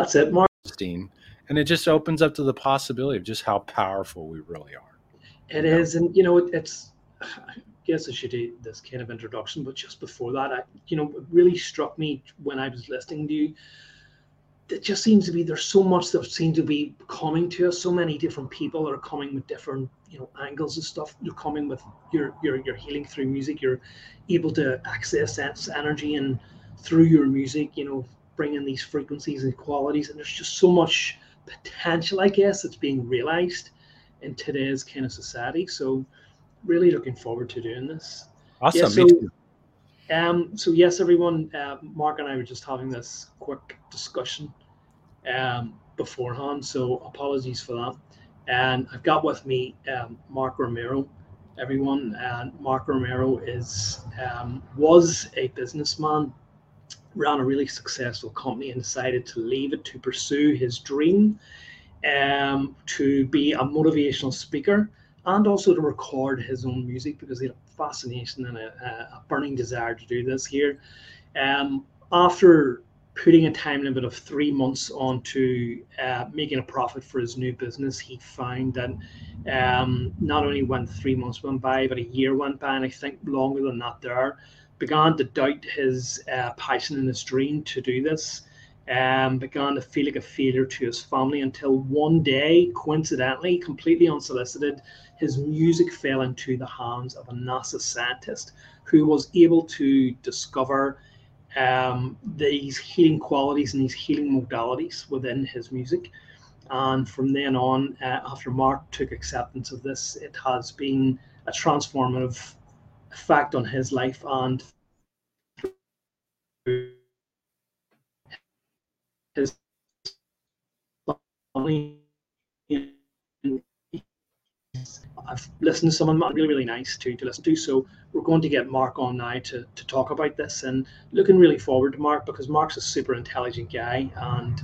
that's it, Mark. And it just opens up to the possibility of just how powerful we really are. It is, and you know, it's. I guess I should do this kind of introduction, but just before that, I, you know, it really struck me when I was listening to you. It just seems to be there's so much that seems to be coming to us. So many different people are coming with different, you know, angles and stuff. You're coming with your your your healing through music. You're able to access that energy and through your music, you know, bringing these frequencies and qualities. And there's just so much potential, I guess, that's being realized in today's kind of society. So really looking forward to doing this. Awesome. Yeah, so, um, so yes, everyone, uh, Mark and I were just having this quick discussion um, beforehand. So apologies for that. And I've got with me um, Mark Romero, everyone. And Mark Romero is um, was a businessman ran a really successful company and decided to leave it to pursue his dream um, to be a motivational speaker and also to record his own music because he had a fascination and a, a burning desire to do this here. Um, after putting a time limit of three months onto uh, making a profit for his new business, he found that um, not only went three months went by, but a year went by, and I think longer than that there began to doubt his uh, passion and his dream to do this. Um, began to feel like a failure to his family until one day, coincidentally, completely unsolicited, his music fell into the hands of a NASA scientist who was able to discover um, these healing qualities and these healing modalities within his music. And from then on, uh, after Mark took acceptance of this, it has been a transformative effect on his life and his family. I've listened to some of them really, really nice to, to listen to. So we're going to get Mark on now to, to talk about this and looking really forward to Mark because Mark's a super intelligent guy and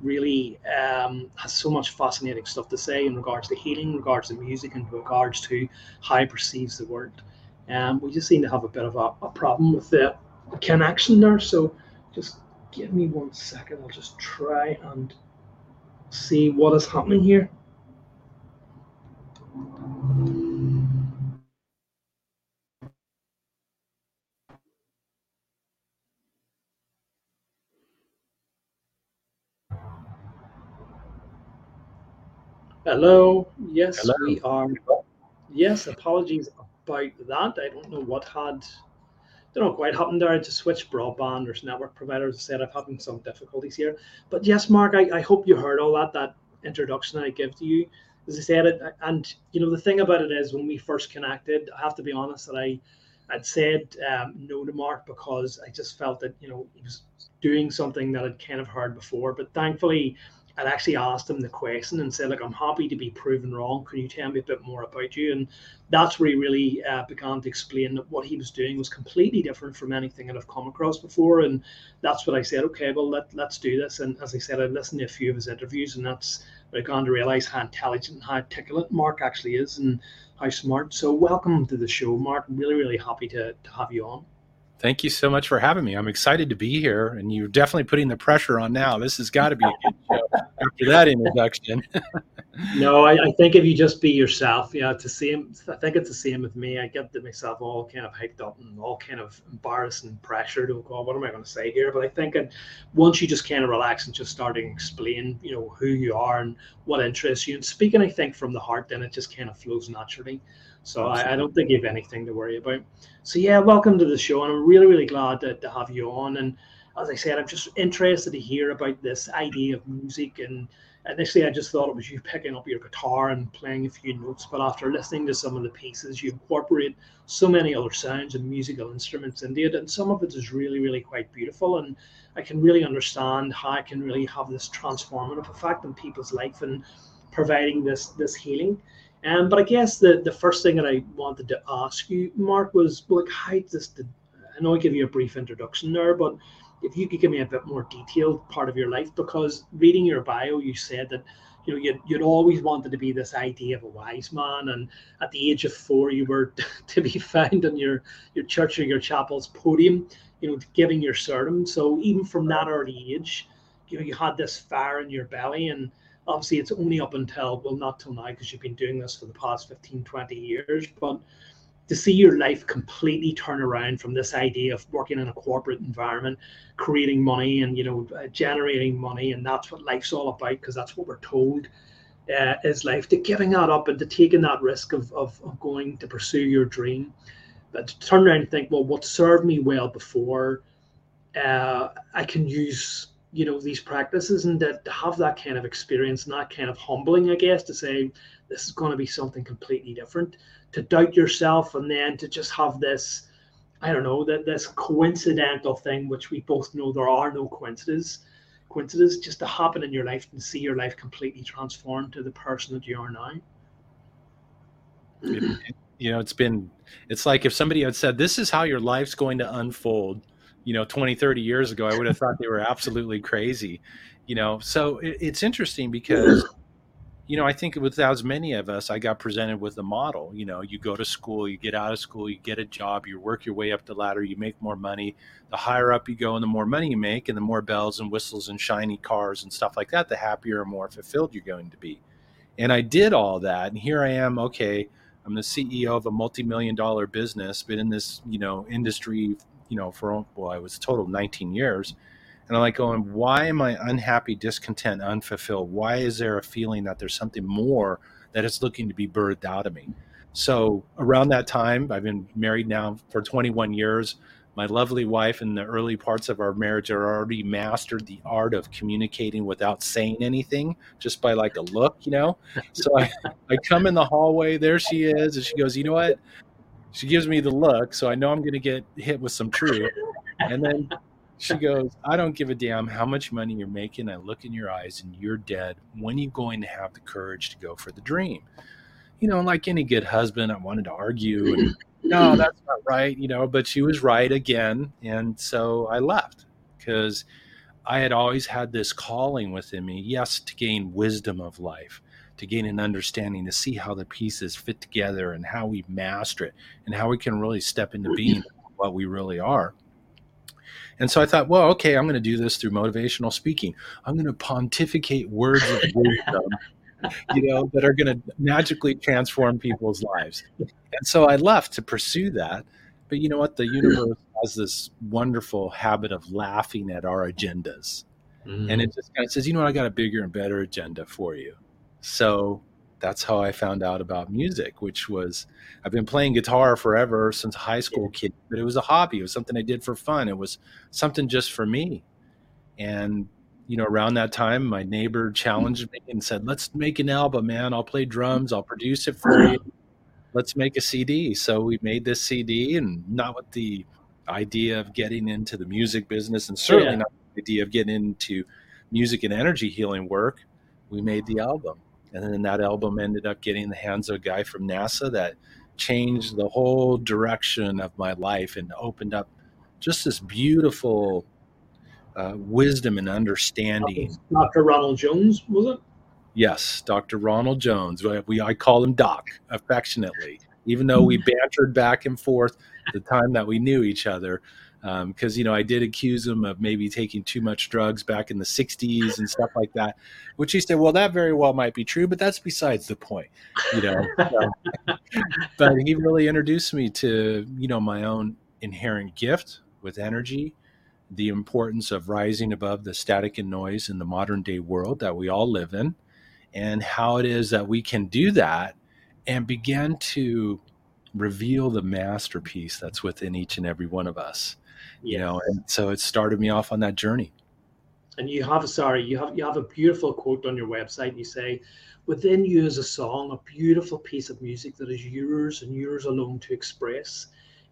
really um, has so much fascinating stuff to say in regards to healing, in regards to music, and regards to how he perceives the world. Um, we just seem to have a bit of a, a problem with the connection there. So just give me one second. I'll just try and see what is happening here. Hello. Yes, Hello. we are. Yes, apologies about that. I don't know what had don't know quite happened there to switch broadband or network providers. I said I'm having some difficulties here. But yes, Mark, I, I hope you heard all that that introduction I give to you. As I said, it, and you know the thing about it is when we first connected, I have to be honest that I I'd said um, no to Mark because I just felt that you know he was doing something that I'd kind of heard before. But thankfully, I'd actually asked him the question and said, look, I'm happy to be proven wrong. Can you tell me a bit more about you? And that's where he really uh, began to explain that what he was doing was completely different from anything that I've come across before. And that's what I said, okay, well, let, let's do this. And as I said, I listened to a few of his interviews, and that's I began to realize how intelligent, and how articulate Mark actually is, and how smart. So, welcome to the show, Mark. Really, really happy to, to have you on. Thank you so much for having me. I'm excited to be here, and you're definitely putting the pressure on now. This has got to be a good show after that introduction. no, I, I, think if you just be yourself, yeah, it's the same. I think it's the same with me. I get myself all kind of hyped up and all kind of embarrassed and pressured. Oh God, what am I going to say here? But I think once you just kind of relax and just start to explain, you know, who you are and what interests you, and speaking, I think from the heart, then it just kind of flows naturally. So I, I, don't think you have anything to worry about. So yeah, welcome to the show, and I'm really, really glad to, to have you on. And as I said, I'm just interested to hear about this idea of music. And initially, I just thought it was you picking up your guitar and playing a few notes. But after listening to some of the pieces, you incorporate so many other sounds and musical instruments into it, and some of it is really, really quite beautiful. And I can really understand how I can really have this transformative effect in people's life and providing this this healing. Um, but I guess the, the first thing that I wanted to ask you, Mark, was like how this did, I know I gave you a brief introduction there, but if you could give me a bit more detailed part of your life, because reading your bio, you said that you know you'd, you'd always wanted to be this idea of a wise man, and at the age of four, you were to be found on your your church or your chapel's podium, you know, giving your sermon. So even from that early age, you know you had this fire in your belly and obviously it's only up until well not till now because you've been doing this for the past 15 20 years but to see your life completely turn around from this idea of working in a corporate environment creating money and you know uh, generating money and that's what life's all about because that's what we're told uh, is life to giving that up and to taking that risk of, of, of going to pursue your dream. But to turn around and think well what served me well before uh, i can use you know these practices and to, to have that kind of experience and that kind of humbling i guess to say this is going to be something completely different. To doubt yourself and then to just have this i don't know that this coincidental thing which we both know there are no coincidences coincidences just to happen in your life and see your life completely transformed to the person that you are now. You know it's been it's like if somebody had said this is how your life's going to unfold you know 20 30 years ago i would have thought they were absolutely crazy you know? So it, it's interesting because you know i think with as many of us i got presented with a model you know? You go to school you get out of school you get a job you work your way up the ladder you make more money. The higher up you go and the more money you make and the more bells and whistles and shiny cars and stuff like that the happier and more fulfilled you're going to be. And i did all that and here i am okay i'm the ceo of a multi-million dollar business been in this you know industry you know, for well, I was a total 19 years. And I'm like going, why am I unhappy, discontent, unfulfilled? Why is there a feeling that there's something more that is looking to be birthed out of me? So around that time, I've been married now for 21 years. My lovely wife, in the early parts of our marriage, had already mastered the art of communicating without saying anything, just by like a look, you know. So I, I come in the hallway, there she is, and she goes, "You know what? She gives me the look, so I know I'm going to get hit with some truth. And then she goes, I don't give a damn how much money you're making. I look in your eyes and you're dead. When are you going to have the courage to go for the dream? You know, like any good husband, I wanted to argue and no, that's not right, you know, but she was right again. And so I left because I had always had this calling within me, yes, to gain wisdom of life, to gain an understanding to see how the pieces fit together and how we master it and how we can really step into being what we really are. And so I thought, well, okay, I'm going to do this through motivational speaking. I'm going to pontificate words of wisdom, you know, that are going to magically transform people's lives. And so I left to pursue that. But you know what? The universe has this wonderful habit of laughing at our agendas. Mm. And it just kind of says, you know what? I got a bigger and better agenda for you. So that's how I found out about music, which was I've been playing guitar forever since high school kid, but it was a hobby. It was something I did for fun. It was something just for me. And you know, around that time, my neighbor challenged me and said, "Let's make an album, man. I'll play drums. I'll produce it for you. Let's make a CD." So we made this CD, and not with the idea of getting into the music business, and certainly yeah. not the idea of getting into music and energy healing work. We made the album and then that album ended up getting in the hands of a guy from NASA that changed the whole direction of my life and opened up just this beautiful uh, wisdom and understanding. Dr. Ronald Jones, was it? Yes, Dr. Ronald Jones. We, I call him Doc affectionately, even though we bantered back and forth the time that we knew each other because um, you know I did accuse him of maybe taking too much drugs back in the '60s and stuff like that, which he said, well, that very well might be true, but that's besides the point, you know. but he really introduced me to you know my own inherent gift with energy, the importance of rising above the static and noise in the modern day world that we all live in, and how it is that we can do that and begin to reveal the masterpiece that's within each and every one of us you know and so it started me off on that journey. And you have sorry you have you have a beautiful quote on your website you say within you is a song a beautiful piece of music that is yours and yours alone to express.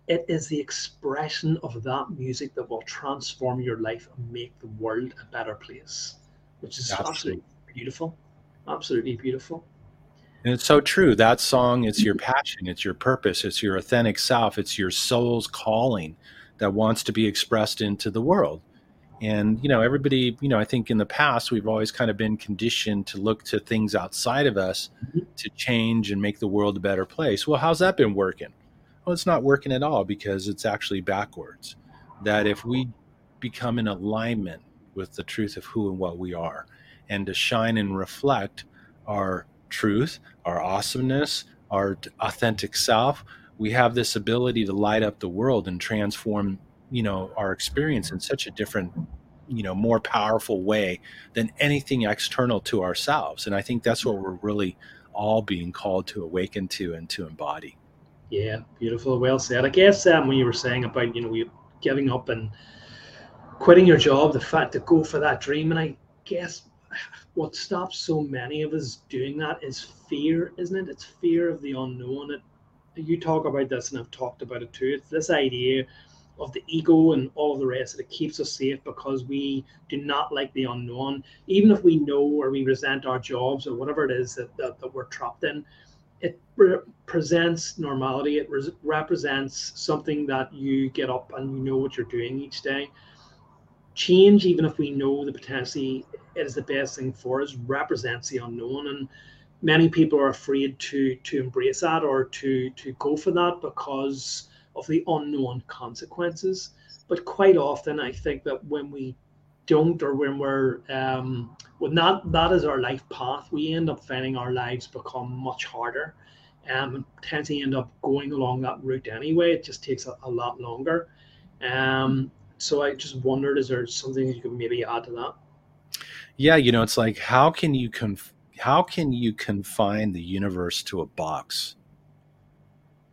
It is the expression of that music that will transform your life and make the world a better place which is absolutely, absolutely. beautiful absolutely beautiful. And it's so true. That song it's your passion it's your purpose it's your authentic self it's your soul's calling that wants to be expressed into the world. And, you know, everybody, you know, I think in the past, we've always kind of been conditioned to look to things outside of us to change and make the world a better place. Well, how's that been working? Well, it's not working at all because it's actually backwards. That if we become in alignment with the truth of who and what we are and to shine and reflect our truth, our awesomeness, our authentic self. We have this ability to light up the world and transform, you know, our experience in such a different, you know, more powerful way than anything external to ourselves. And I think that's what we're really all being called to awaken to and to embody. Yeah, beautiful. Well said. I guess um, when you were saying about, you know, giving up and quitting your job, the fact to go for that dream, and I guess what stops so many of us doing that is fear, isn't it? It's fear of the unknown. It, you talk about this, and I've talked about it too. It's this idea of the ego and all of the rest that keeps us safe because we do not like the unknown. Even if we know or we resent our jobs or whatever it is that, that, that we're trapped in, it represents normality. It re- represents something that you get up and you know what you're doing each day. Change, even if we know the potentially is the best thing for us, represents the unknown, and many people are afraid to to embrace that or to to go for that because of the unknown consequences. But quite often, I think that when we don't or when we're um, when that that is our life path, we end up finding our lives become much harder. Um, tend to end up going along that route anyway. It just takes a, a lot longer. Um, so I just wondered, is there something you could maybe add to that? Yeah, you know, it's like how can you conf- how can you confine the universe to a box?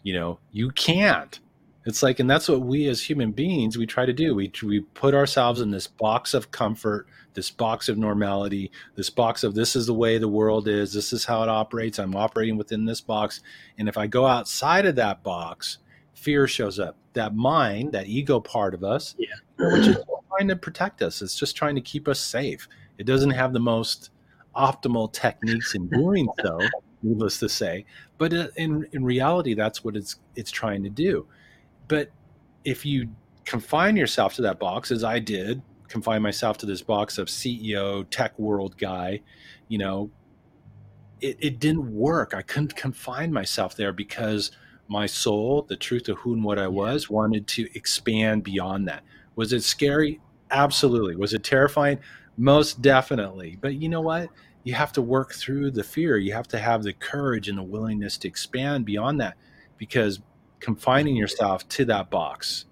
You know, you can't. It's like, and that's what we as human beings we try to do. We we put ourselves in this box of comfort, this box of normality, this box of this is the way the world is, this is how it operates. I'm operating within this box, and if I go outside of that box, fear shows up. That mind, that ego part of us, yeah. which is trying to protect us. It's just trying to keep us safe. It doesn't have the most optimal techniques in doing so, needless to say. But uh, in in reality, that's what it's it's trying to do but if you confine yourself to that box, as I did, confine myself to this box of CEO, tech world guy, you know, it, it didn't work. I couldn't confine myself there because my soul, the truth of who and what I was, wanted to expand beyond that. Was it scary? Absolutely. Was it terrifying? Most definitely. But you know what? You have to work through the fear. You have to have the courage and the willingness to expand beyond that because confining yourself to that box,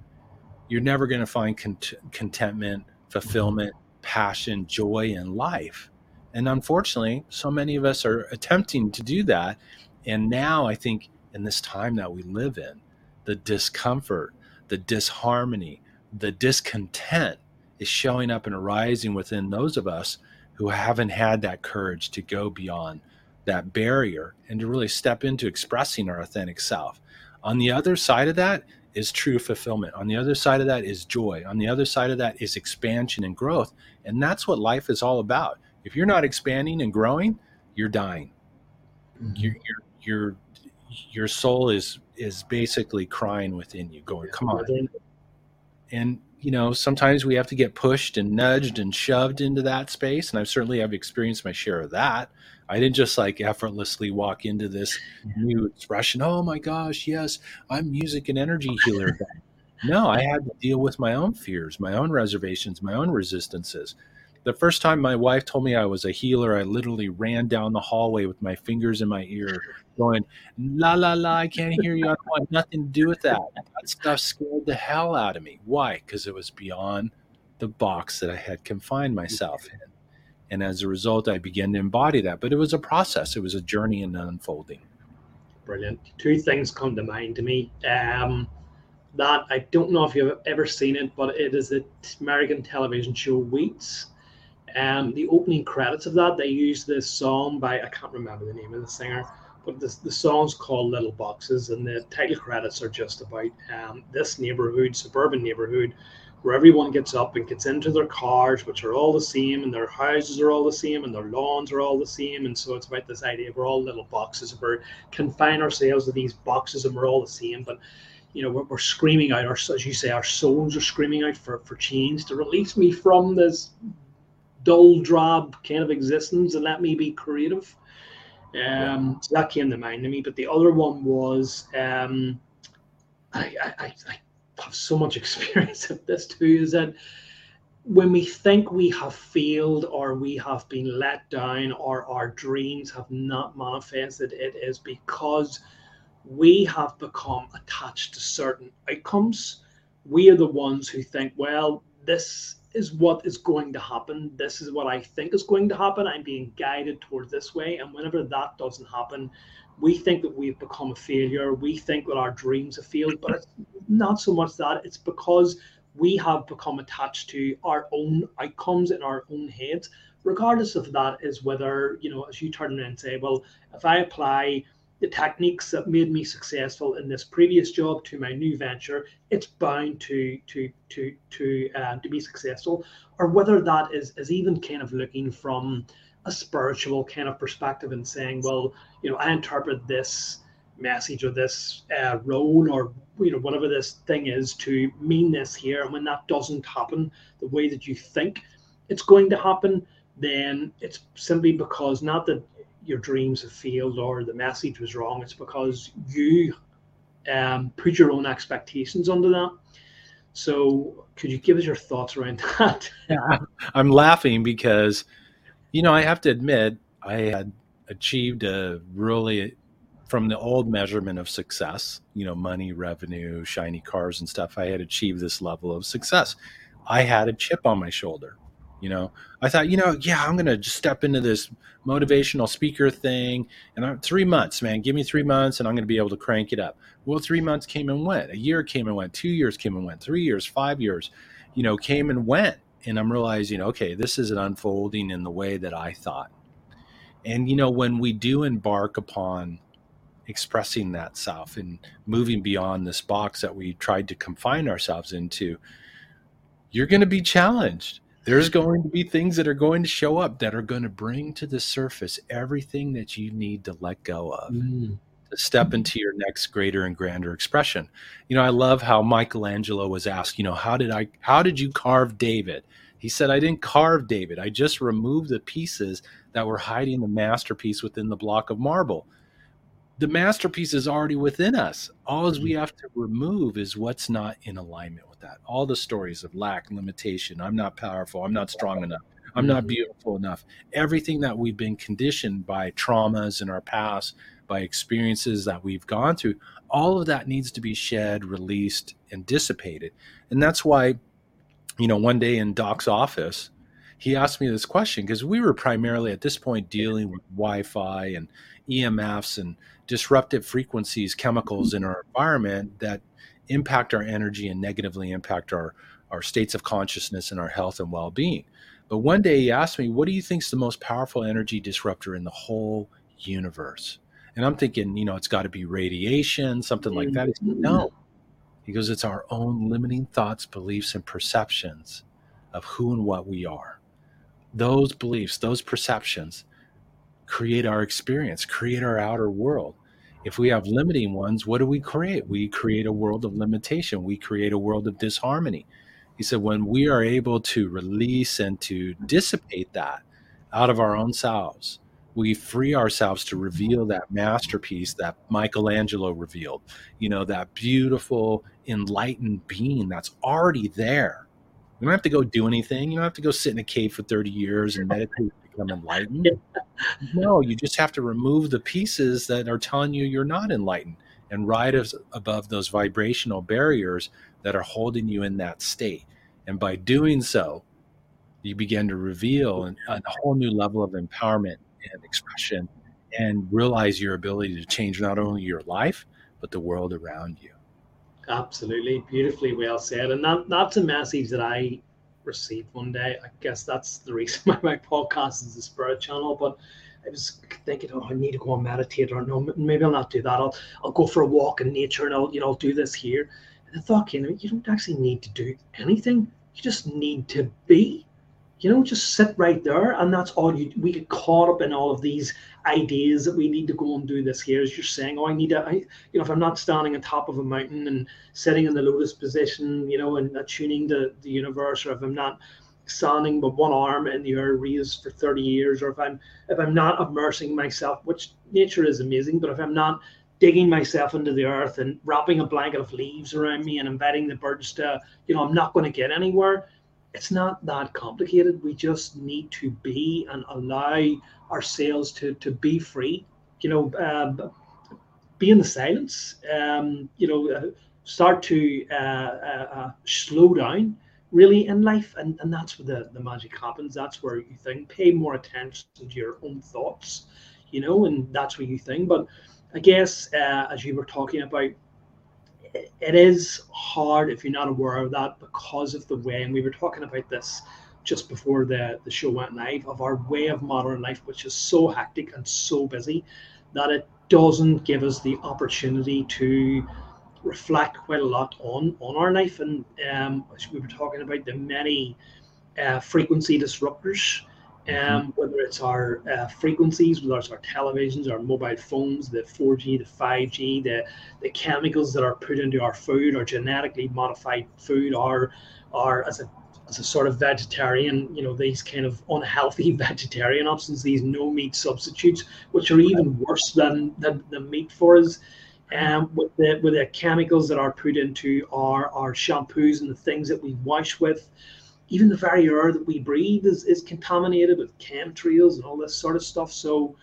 you're never going to find cont- contentment, fulfillment, passion, joy in life. And unfortunately, so many of us are attempting to do that. And now I think in this time that we live in, the discomfort, the disharmony, the discontent is showing up and arising within those of us who haven't had that courage to go beyond that barrier and to really step into expressing our authentic self. On the other side of that is true fulfillment. On the other side of that is joy. On the other side of that is expansion and growth. And that's what life is all about. If you're not expanding and growing, you're dying. Mm-hmm. Your, your, your, your soul is, is basically crying within you, going, come on. And, you know, sometimes we have to get pushed and nudged and shoved into that space. And I certainly have experienced my share of that. I didn't just like effortlessly walk into this new expression. Oh my gosh, yes, I'm music and energy healer. no, I had to deal with my own fears, my own reservations, my own resistances. The first time my wife told me I was a healer, I literally ran down the hallway with my fingers in my ear, going, La la la, I can't hear you. I want nothing to do with that. That stuff scared the hell out of me. Why? Because it was beyond the box that I had confined myself in. And as a result, I began to embody that. But it was a process, it was a journey and unfolding. Brilliant. Two things come to mind to me. Um, that I don't know if you've ever seen it, but it is the American television show Weeds. Um, the opening credits of that, they use this song by, I can't remember the name of the singer, but the, the song's called Little Boxes, and the title credits are just about um, this neighborhood, suburban neighborhood, where everyone gets up and gets into their cars, which are all the same, and their houses are all the same, and their lawns are all the same. And so it's about this idea we're all little boxes. We're confine ourselves to these boxes, and we're all the same. But you know, we're, we're screaming out, our, as you say, our souls are screaming out for, for change to release me from this dull, drab kind of existence and let me be creative. Um, so that came to mind to me. But the other one was um, I, I, I have so much experience of this too is that when we think we have failed or we have been let down or our dreams have not manifested, it is because we have become attached to certain outcomes. We are the ones who think, well, this is what is going to happen. This is what I think is going to happen. I'm being guided towards this way. And whenever that doesn't happen, we think that we've become a failure. We think that our dreams have failed, but it's not so much that. It's because we have become attached to our own outcomes in our own heads. Regardless of that, is whether, you know, as you turn around and say, well, if I apply the techniques that made me successful in this previous job to my new venture, it's bound to to to to uh, to be successful. Or whether that is is even kind of looking from a spiritual kind of perspective and saying, well, you know, I interpret this message or this uh, role or you know whatever this thing is to mean this here, and when that doesn't happen the way that you think it's going to happen, then it's simply because not that your dreams have failed or the message was wrong. It's because you um, put your own expectations under that. So, could you give us your thoughts around that? Yeah, I'm laughing because, you know, I have to admit, I had achieved a really, from the old measurement of success, you know, money, revenue, shiny cars, and stuff, I had achieved this level of success. I had a chip on my shoulder. You know, I thought, you know, yeah, I'm gonna just step into this motivational speaker thing, and I'm, three months, man, give me three months, and I'm gonna be able to crank it up. Well, three months came and went, a year came and went, two years came and went, three years, five years, you know, came and went, and I'm realizing, okay, this isn't unfolding in the way that I thought. And you know, when we do embark upon expressing that self and moving beyond this box that we tried to confine ourselves into, you're going to be challenged there's going to be things that are going to show up that are going to bring to the surface everything that you need to let go of mm. to step into your next greater and grander expression. You know i love how michelangelo was asked you know how did i how did you carve david? He said i didn't carve david. I just removed the pieces that were hiding the masterpiece within the block of marble the masterpiece is already within us all we mm. have to remove is what's not in alignment with that. All the stories of lack, limitation, I'm not powerful, I'm not strong enough, I'm not mm-hmm. beautiful enough. Everything that we've been conditioned by traumas in our past, by experiences that we've gone through, all of that needs to be shed, released, and dissipated. And that's why, you know, one day in Doc's office, he asked me this question because we were primarily at this point dealing with Wi Fi and EMFs and disruptive frequencies, chemicals in our environment that impact our energy and negatively impact our, our states of consciousness and our health and well being. But one day he asked me, What do you think is the most powerful energy disruptor in the whole universe? And I'm thinking, you know, it's got to be radiation, something like that. Said, mm-hmm. no. He goes, It's our own limiting thoughts, beliefs, and perceptions of who and what we are. Those beliefs, those perceptions create our experience, create our outer world. If we have limiting ones, what do we create? We create a world of limitation. We create a world of disharmony. He said, when we are able to release and to dissipate that out of our own selves, we free ourselves to reveal that masterpiece that Michelangelo revealed, you know, that beautiful, enlightened being that's already there. You don't have to go do anything. You don't have to go sit in a cave for 30 years and meditate become enlightened. no, you just have to remove the pieces that are telling you you're not enlightened and rise above those vibrational barriers that are holding you in that state. And by doing so, you begin to reveal a whole new level of empowerment and expression and realize your ability to change not only your life, but the world around you. Absolutely. Beautifully well said. And that, that's a message that I received one day. I guess that's the reason why my podcast is the Spirit Channel. But I was thinking, oh, I need to go and meditate, or no, maybe I'll not do that. I'll I'll go for a walk in nature, and I'll you know I'll do this here. And I thought, know, you don't actually need to do anything. You just need to be you know, just sit right there, and that's all you. We get caught up in all of these ideas that we need to go and do this here. As you're saying, oh, I need to, I, you know, if I'm not standing on top of a mountain and sitting in the lotus position, you know, and attuning to the universe, or if I'm not standing with one arm in the air raised for 30 years, or if I'm if I'm not immersing myself, which nature is amazing, but if I'm not digging myself into the earth and wrapping a blanket of leaves around me and inviting the birds to, you know, I'm not going to get anywhere it's not that complicated. We just need to be and allow ourselves to to be free. You know, um, be in the silence. Um, you know, uh, start to uh, uh, uh, slow down really in life, and, and that's where the, the magic happens. That's where you think pay more attention to your own thoughts. You know, and that's where you think. But I guess uh, as you were talking about it is hard if you're not aware of that because of the way, and we were talking about this just before the, the show went live, of our way of modern life, which is so hectic and so busy that it doesn't give us the opportunity to reflect quite a lot on on our life. And um, we were talking about the many uh, frequency disruptors. Um, whether it's our uh, frequencies, whether it's our televisions, our mobile phones, the 4G, the 5G, the, the chemicals that are put into our food, or genetically modified food, or, or as a as a sort of vegetarian, you know, these kind of unhealthy vegetarian options, these no meat substitutes, which are even worse than than, the meat for us. Um, with the with the chemicals that are put into our our shampoos and the things that we wash with, even the very air that we breathe is, is contaminated with chemtrails and all this sort of stuff. So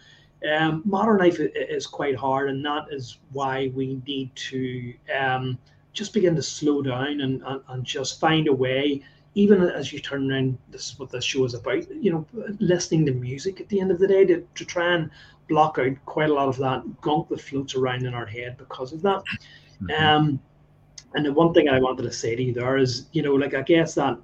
um, modern life is quite hard, and that is why we need to um, just begin to slow down and, and, and, just find a way. Even as you turn around, this is what this show is about. You know, listening to music at the end of the day to, to try and block out quite a lot of that gunk that floats around in our head because of that. Mm-hmm. Um, and the one thing I wanted to say to you there is, you know, like I guess that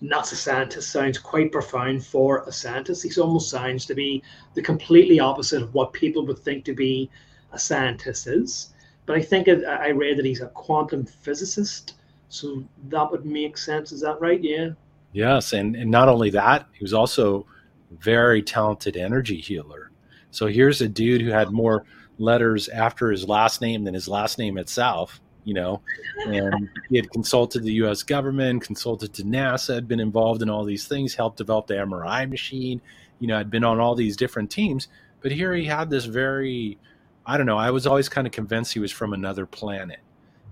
not a scientist sounds quite profound for a scientist. He almost sounds to be the completely opposite of what people would think to be a scientist is. But I think I read that he's a quantum physicist. So that would make sense. Is that right? Yeah. Yes. And, and not only that, he was also very talented energy healer. So here's a dude who had more letters after his last name than his last name itself you know, and he had consulted the U.S. government, consulted to NASA, had been involved in all these things, helped develop the MRI machine, you know, had been on all these different teams. But here he had this very, I don't know, I was always kind of convinced he was from another planet,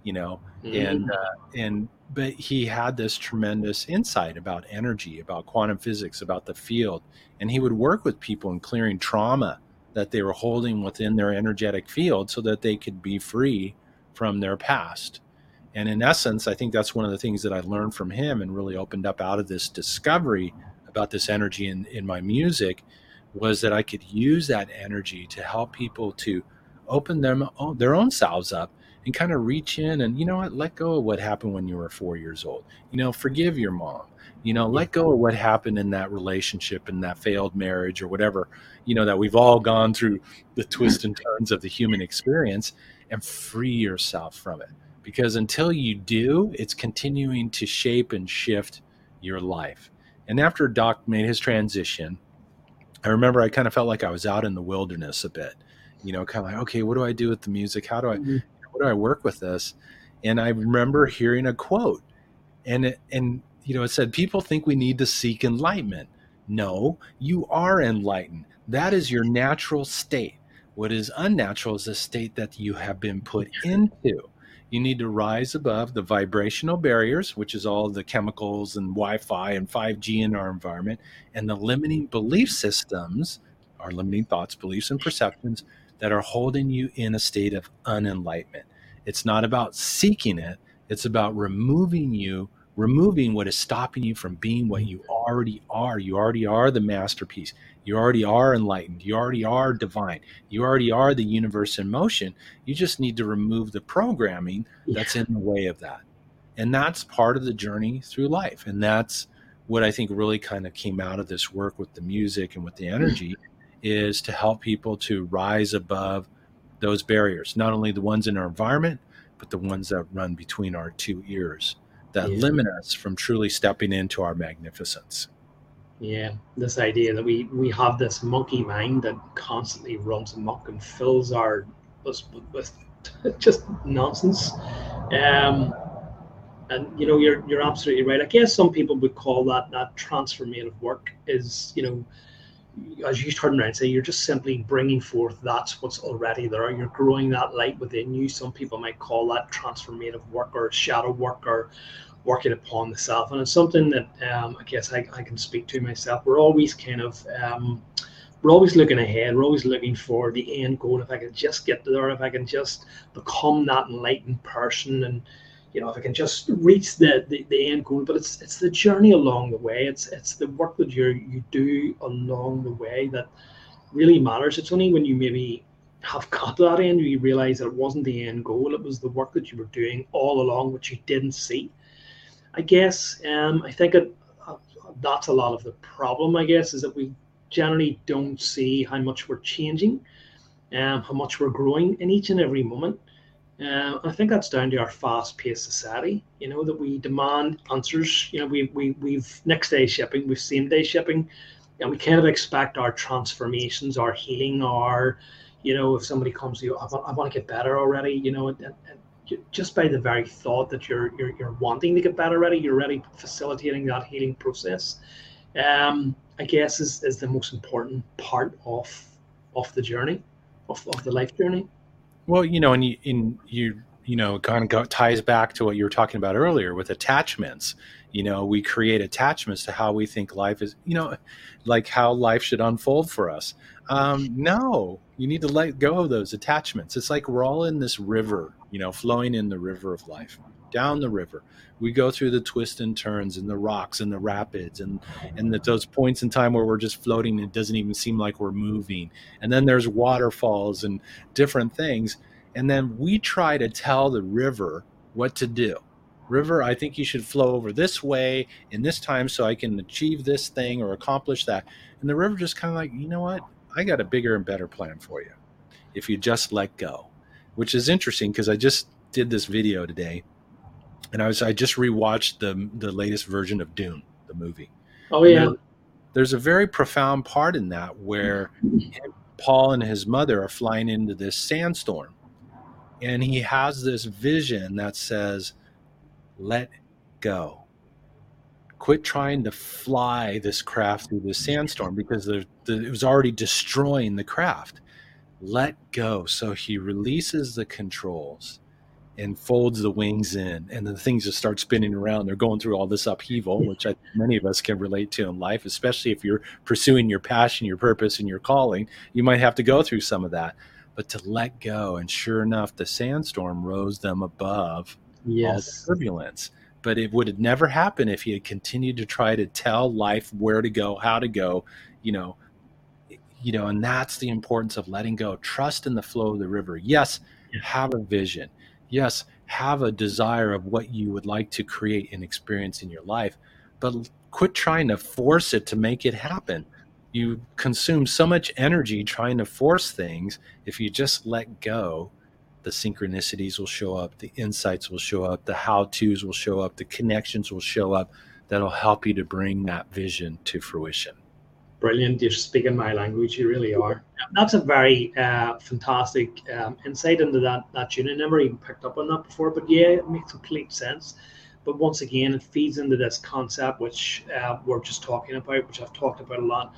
you know, mm-hmm. and uh, and but he had this tremendous insight about energy, about quantum physics, about the field, and he would work with people in clearing trauma that they were holding within their energetic field so that they could be free from their past. And in essence, I think that's one of the things that I learned from him and really opened up out of this discovery about this energy in, in my music was that I could use that energy to help people to open them their own selves up and kind of reach in and you know what let go of what happened when you were four years old. You know forgive your mom. You know let go of what happened in that relationship and that failed marriage or whatever you know that we've all gone through the twists and turns of the human experience and free yourself from it. Because until you do, it's continuing to shape and shift your life. And after Doc made his transition, I remember I kind of felt like I was out in the wilderness a bit, you know, kind of like, okay, what do I do with the music? How do I, mm-hmm. what do I work with this? And I remember hearing a quote and, it, and, you know, it said, people think we need to seek enlightenment. No, you are enlightened. That is your natural state. What is unnatural is a state that you have been put into. You need to rise above the vibrational barriers, which is all the chemicals and Wi Fi and 5G in our environment, and the limiting belief systems, our limiting thoughts, beliefs, and perceptions that are holding you in a state of unenlightenment. It's not about seeking it, it's about removing you removing what is stopping you from being what mm. you already are. You already are the masterpiece. You already are enlightened. You already are divine. You already are the universe in motion. You just need to remove the programming that's in the way of that. And that's part of the journey through life. And that's what I think really kind of came out of this work with the music and with the mm. energy is to help people to rise above those barriers, not only the ones in our environment, but the ones that run between our two ears that yeah. limit us from truly stepping into our magnificence. Yeah, this idea that we we have this monkey mind that constantly runs amok and fills our us with just nonsense. Um, and you know, you're you're absolutely right. I guess some people would call that that transformative work is you know as you turn around and say, you're just simply bringing forth that's what's already there. You're growing that light within you. Some people might call that transformative work or shadow work or working upon the self. And it's something that um, I guess I, I can speak to myself. We're always kind of um, we're always looking ahead. We're always looking for the end goal. If I can just get there, if I can just become that enlightened person, and you know, if I can just reach the, the, the end goal. But it's it's the journey along the way. It's it's the work that you you do along the way that really matters. It's only when you maybe have got to that end you realize that it wasn't the end goal. It was the work that you were doing all along, which you didn't see. I guess um, I think it, uh, that's a lot of the problem. I guess is that we generally don't see how much we're changing, um, how much we're growing in each and every moment. Uh, I think that's down to our fast-paced society. You know that we demand answers. You know we we we've next day shipping, we've same day shipping, and we kind of expect our transformations, our healing, our you know if somebody comes to you, I want, I want to get better already. You know, and, just by the very thought that you're, you're you're wanting to get better already, you're already facilitating that healing process. Um, I guess is, is the most important part of of the journey, of, of the life journey. Well, you know, and you in you you know kind of go, ties back to what you were talking about earlier with attachments. You know, we create attachments to how we think life is. You know, like how life should unfold for us. Um, no, you need to let go of those attachments. It's like we're all in this river, you know, flowing in the river of life, down the river. We go through the twists and turns and the rocks and the rapids and and the, those points in time where we're just floating it doesn't even seem like we're moving. And then there's waterfalls and different things. And then we try to tell the river what to do. River i think you should flow over this way in this time so i can achieve this thing or accomplish that. And the river just kind of like you know what? I got a bigger and better plan for you if you just let go which is interesting because i just did this video today and I was I just rewatched the the latest version of Dune, the movie. Oh yeah. there's a very profound part in that where Paul and his mother are flying into this sandstorm, and he has this vision that says, "Let go." Quit trying to fly this craft through this sandstorm because the, the, it was already destroying the craft. Let go. So he releases the controls and folds the wings in and the things just start spinning around they're going through all this upheaval which I, many of us can relate to in life especially if you're pursuing your passion your purpose and your calling you might have to go through some of that but to let go and sure enough the sandstorm rose them above yes. all the turbulence but it would have never happened if he had continued to try to tell life where to go how to go you know you know and that's the importance of letting go. Trust in the flow of the river. Yes have a vision. Yes, have a desire of what you would like to create and experience in your life, but quit trying to force it to make it happen. You consume so much energy trying to force things. If you just let go, the synchronicities will show up, the insights will show up, the how to's will show up, the connections will show up that'll help you to bring that vision to fruition brilliant. You're speaking my language. You really are. That's a very uh, fantastic um, insight into that that Dune. I never even picked up on that before, but yeah, it makes complete sense. But once again, it feeds into this concept which uh, we're just talking about, which I've talked about a lot,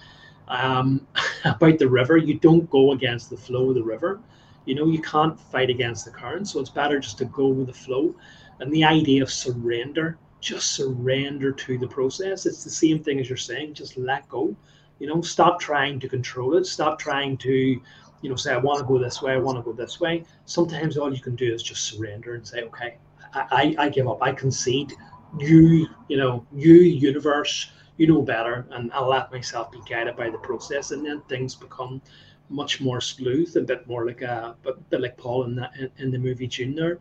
um, about the river. You don't go against the flow of the river. You know, you can't fight against the current, so it's better just to go with the flow. And the idea of surrender, just surrender to the process. It's the same thing as you're saying, just let go you know, stop trying to control it. Stop trying to, you know, say, I want to go this way, I want to go this way. Sometimes all you can do is just surrender and say, okay, I, I, I give up. I concede. You, you know, you, universe, you know better. And I'll let myself be guided by the process. And then things become much more smooth, a bit more like a, bit like Paul in, that, in, in the movie Dune there.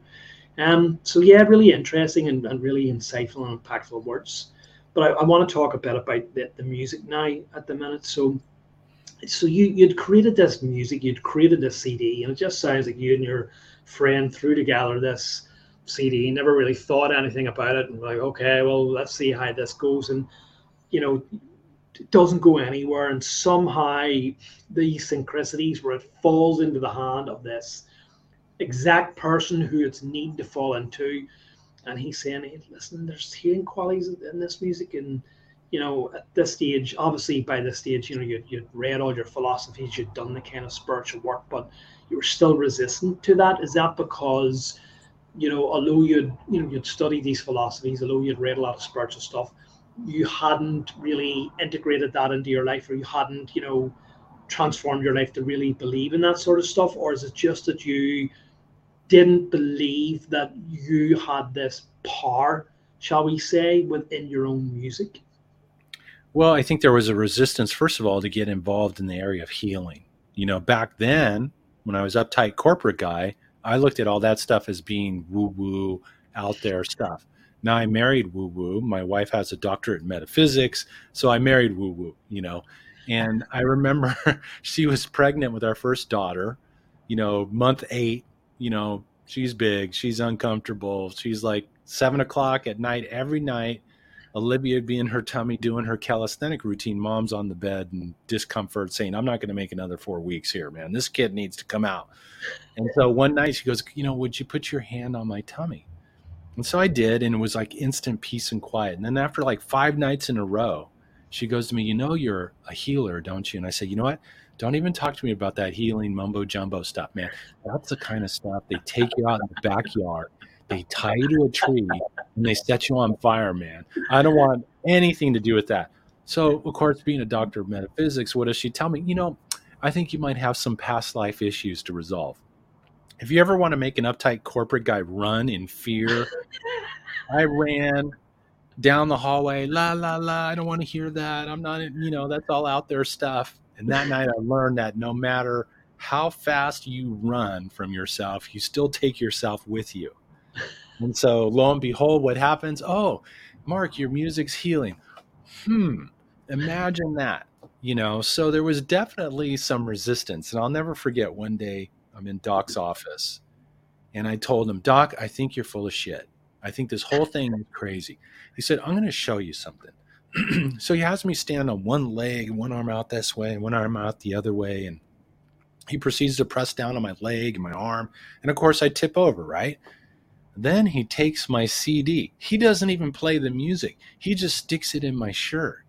Um, so yeah, really interesting and, and really insightful and impactful words but I, I want to talk a bit about the, the music now at the minute. So, so you you'd created this music, you'd created this CD, and it just sounds like you and your friend threw together this CD. Never really thought anything about it, and like, okay, well, let's see how this goes, and you know, it doesn't go anywhere, and somehow these synchronicities where it falls into the hand of this exact person who it's need to fall into and he's saying, hey, listen, there's healing qualities in this music, and you know, at this stage, obviously by this stage, you know, you'd, you'd read all your philosophies, you'd done the kind of spiritual work, but you were still resistant to that. Is that because you know, although you'd you know you'd studied these philosophies, although you'd read a lot of spiritual stuff, you hadn't really integrated that into your life, or you hadn't, you know, transformed your life to really believe in that sort of stuff, or is it just that you didn't believe that you had this power, shall we say, within your own music? Well, I think there was a resistance, first of all, to get involved in the area of healing. You know, back then, when I was uptight corporate guy, I looked at all that stuff as being woo woo, out there stuff. Now I married woo woo. My wife has a doctorate in metaphysics, so I married woo woo, you know. And I remember she was pregnant with our first daughter, you know, month eight, you know, she's big, she's uncomfortable. She's like seven o'clock at night every night. Olivia be in her tummy doing her calisthenic routine. Mom's on the bed and discomfort, saying, I'm not going to make another four weeks here, man. This kid needs to come out. And so one night she goes, You know, would you put your hand on my tummy? And so I did, and it was like instant peace and quiet. And then after like five nights in a row, she goes to me, You know, you're a healer, don't you? And I say, You know what? Don't even talk to me about that healing mumbo jumbo stuff, man. That's the kind of stuff they take you out in the backyard, they tie you to a tree, and they set you on fire, man. I don't want anything to do with that. So, of course, being a doctor of metaphysics, what does she tell me? You know, I think you might have some past life issues to resolve. If you ever want to make an uptight corporate guy run in fear, I ran down the hallway, la la la. I don't want to hear that. I'm not, you know, that's all out there stuff. And that night I learned that no matter how fast you run from yourself, you still take yourself with you. And so lo and behold, what happens? Oh, Mark, your music's healing. Hmm. Imagine that. You know, so there was definitely some resistance. And I'll never forget one day I'm in Doc's office and I told him, Doc, I think you're full of shit. I think this whole thing is crazy. He said, I'm going to show you something. so he has me stand on one leg, one arm out this way, one arm out the other way. And he proceeds to press down on my leg and my arm. And of course, I tip over, right? Then he takes my CD. He doesn't even play the music, he just sticks it in my shirt.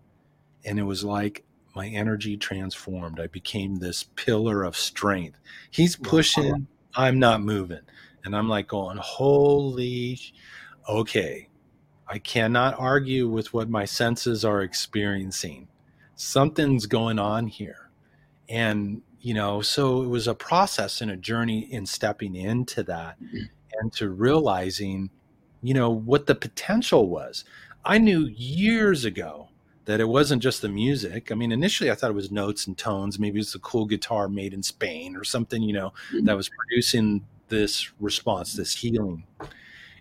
And it was like my energy transformed. I became this pillar of strength. He's pushing, I'm not moving. And I'm like going, holy, okay, I cannot argue with what my senses are experiencing. Something's going on here. And, you know, so it was a process and a journey in stepping into that mm-hmm. and to realizing, you know, what the potential was. I knew years ago that it wasn't just the music. I mean, initially I thought it was notes and tones. Maybe it's a cool guitar made in Spain or something, you know, mm-hmm. that was producing this response, this healing.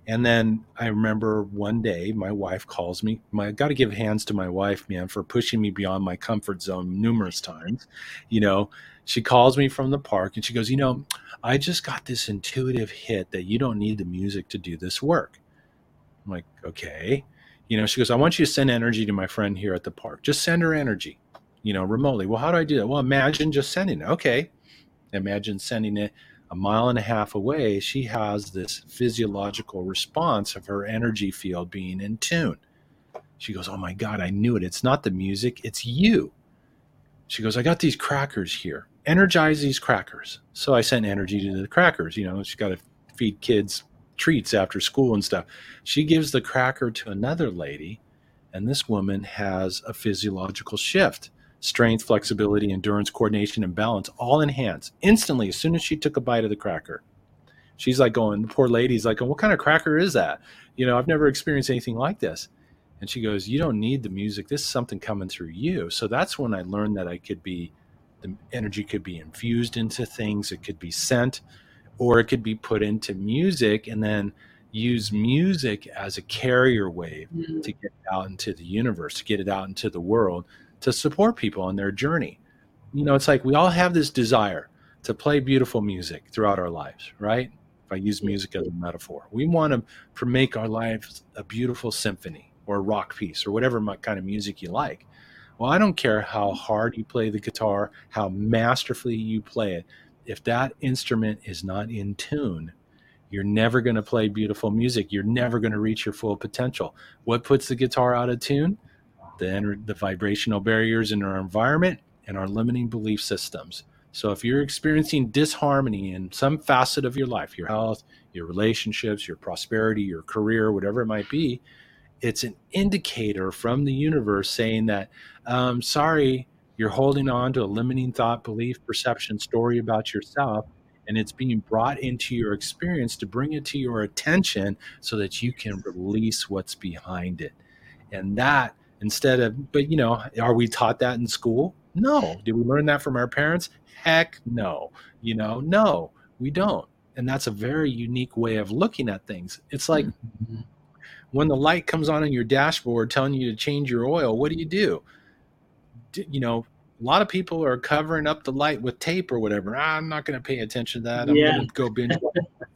And then I remember one day my wife calls me. My got to give hands to my wife, man, for pushing me beyond my comfort zone numerous times. You know, she calls me from the park and she goes, "You know, I just got this intuitive hit that you don't need the music to do this work." I'm like, "Okay." You know, she goes, "I want you to send energy to my friend here at the park. Just send her energy." You know, remotely. Well, how do I do that? Well, imagine just sending it. Okay. Imagine sending it a mile and a half away, she has this physiological response of her energy field being in tune. She goes, Oh my God, I knew it. It's not the music, it's you. She goes, I got these crackers here. Energize these crackers. So I sent energy to the crackers. You know, she's got to feed kids treats after school and stuff. She gives the cracker to another lady, and this woman has a physiological shift strength, flexibility, endurance, coordination, and balance all enhanced instantly as soon as she took a bite of the cracker. She's like going, the poor lady's like, what kind of cracker is that? You know, I've never experienced anything like this. And she goes, You don't need the music. This is something coming through you. So that's when I learned that I could be, the energy could be infused into things, it could be sent, or it could be put into music and then use music as a carrier wave mm-hmm. to get out into the universe, to get it out into the world to support people on their journey. You know, it's like we all have this desire to play beautiful music throughout our lives, right? If I use music as a metaphor, we want to make our lives a beautiful symphony or a rock piece or whatever kind of music you like. Well, I don't care how hard you play the guitar, how masterfully you play it. If that instrument is not in tune, you're never going to play beautiful music. You're never going to reach your full potential. What puts the guitar out of tune? The, the vibrational barriers in our environment and our limiting belief systems. So if you're experiencing disharmony in some facet of your life, your health, your relationships, your prosperity, your career, whatever it might be, it's an indicator from the universe saying that, um, sorry, you're holding on to a limiting thought, belief, perception, story about yourself, and it's being brought into your experience to bring it to your attention so that you can release what's behind it. And that instead of, but you know, are we taught that in school? No. Did we learn that from our parents? Heck no. You know, no, we don't. And that's a very unique way of looking at things. It's like mm-hmm. when the light comes on in your dashboard telling you to change your oil, what do you do? You know, a lot of people are covering up the light with tape or whatever. Ah, I'm not going to pay attention to that. I'm yeah. going to go binge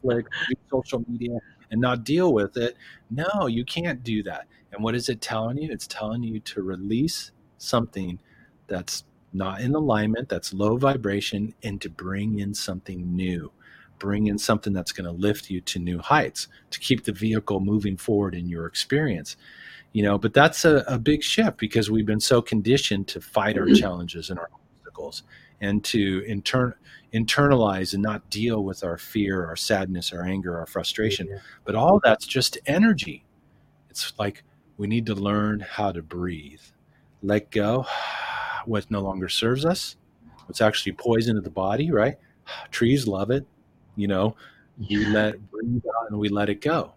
Netflix, social media, and not deal with it. No, you can't do that. And what is it telling you? It's telling you to release something that's not in alignment, that's low vibration, and to bring in something new. Bring in something that's going to lift you to new heights to keep the vehicle moving forward in your experience you know but that's a, a big shift because we've been so conditioned to fight our mm-hmm. challenges and our obstacles and to intern internalize and not deal with our fear our sadness our anger our frustration yeah. but all that's just energy it's like we need to learn how to breathe let go what no longer serves us what's actually poison to the body right trees love it you know you let breathe out and we let it go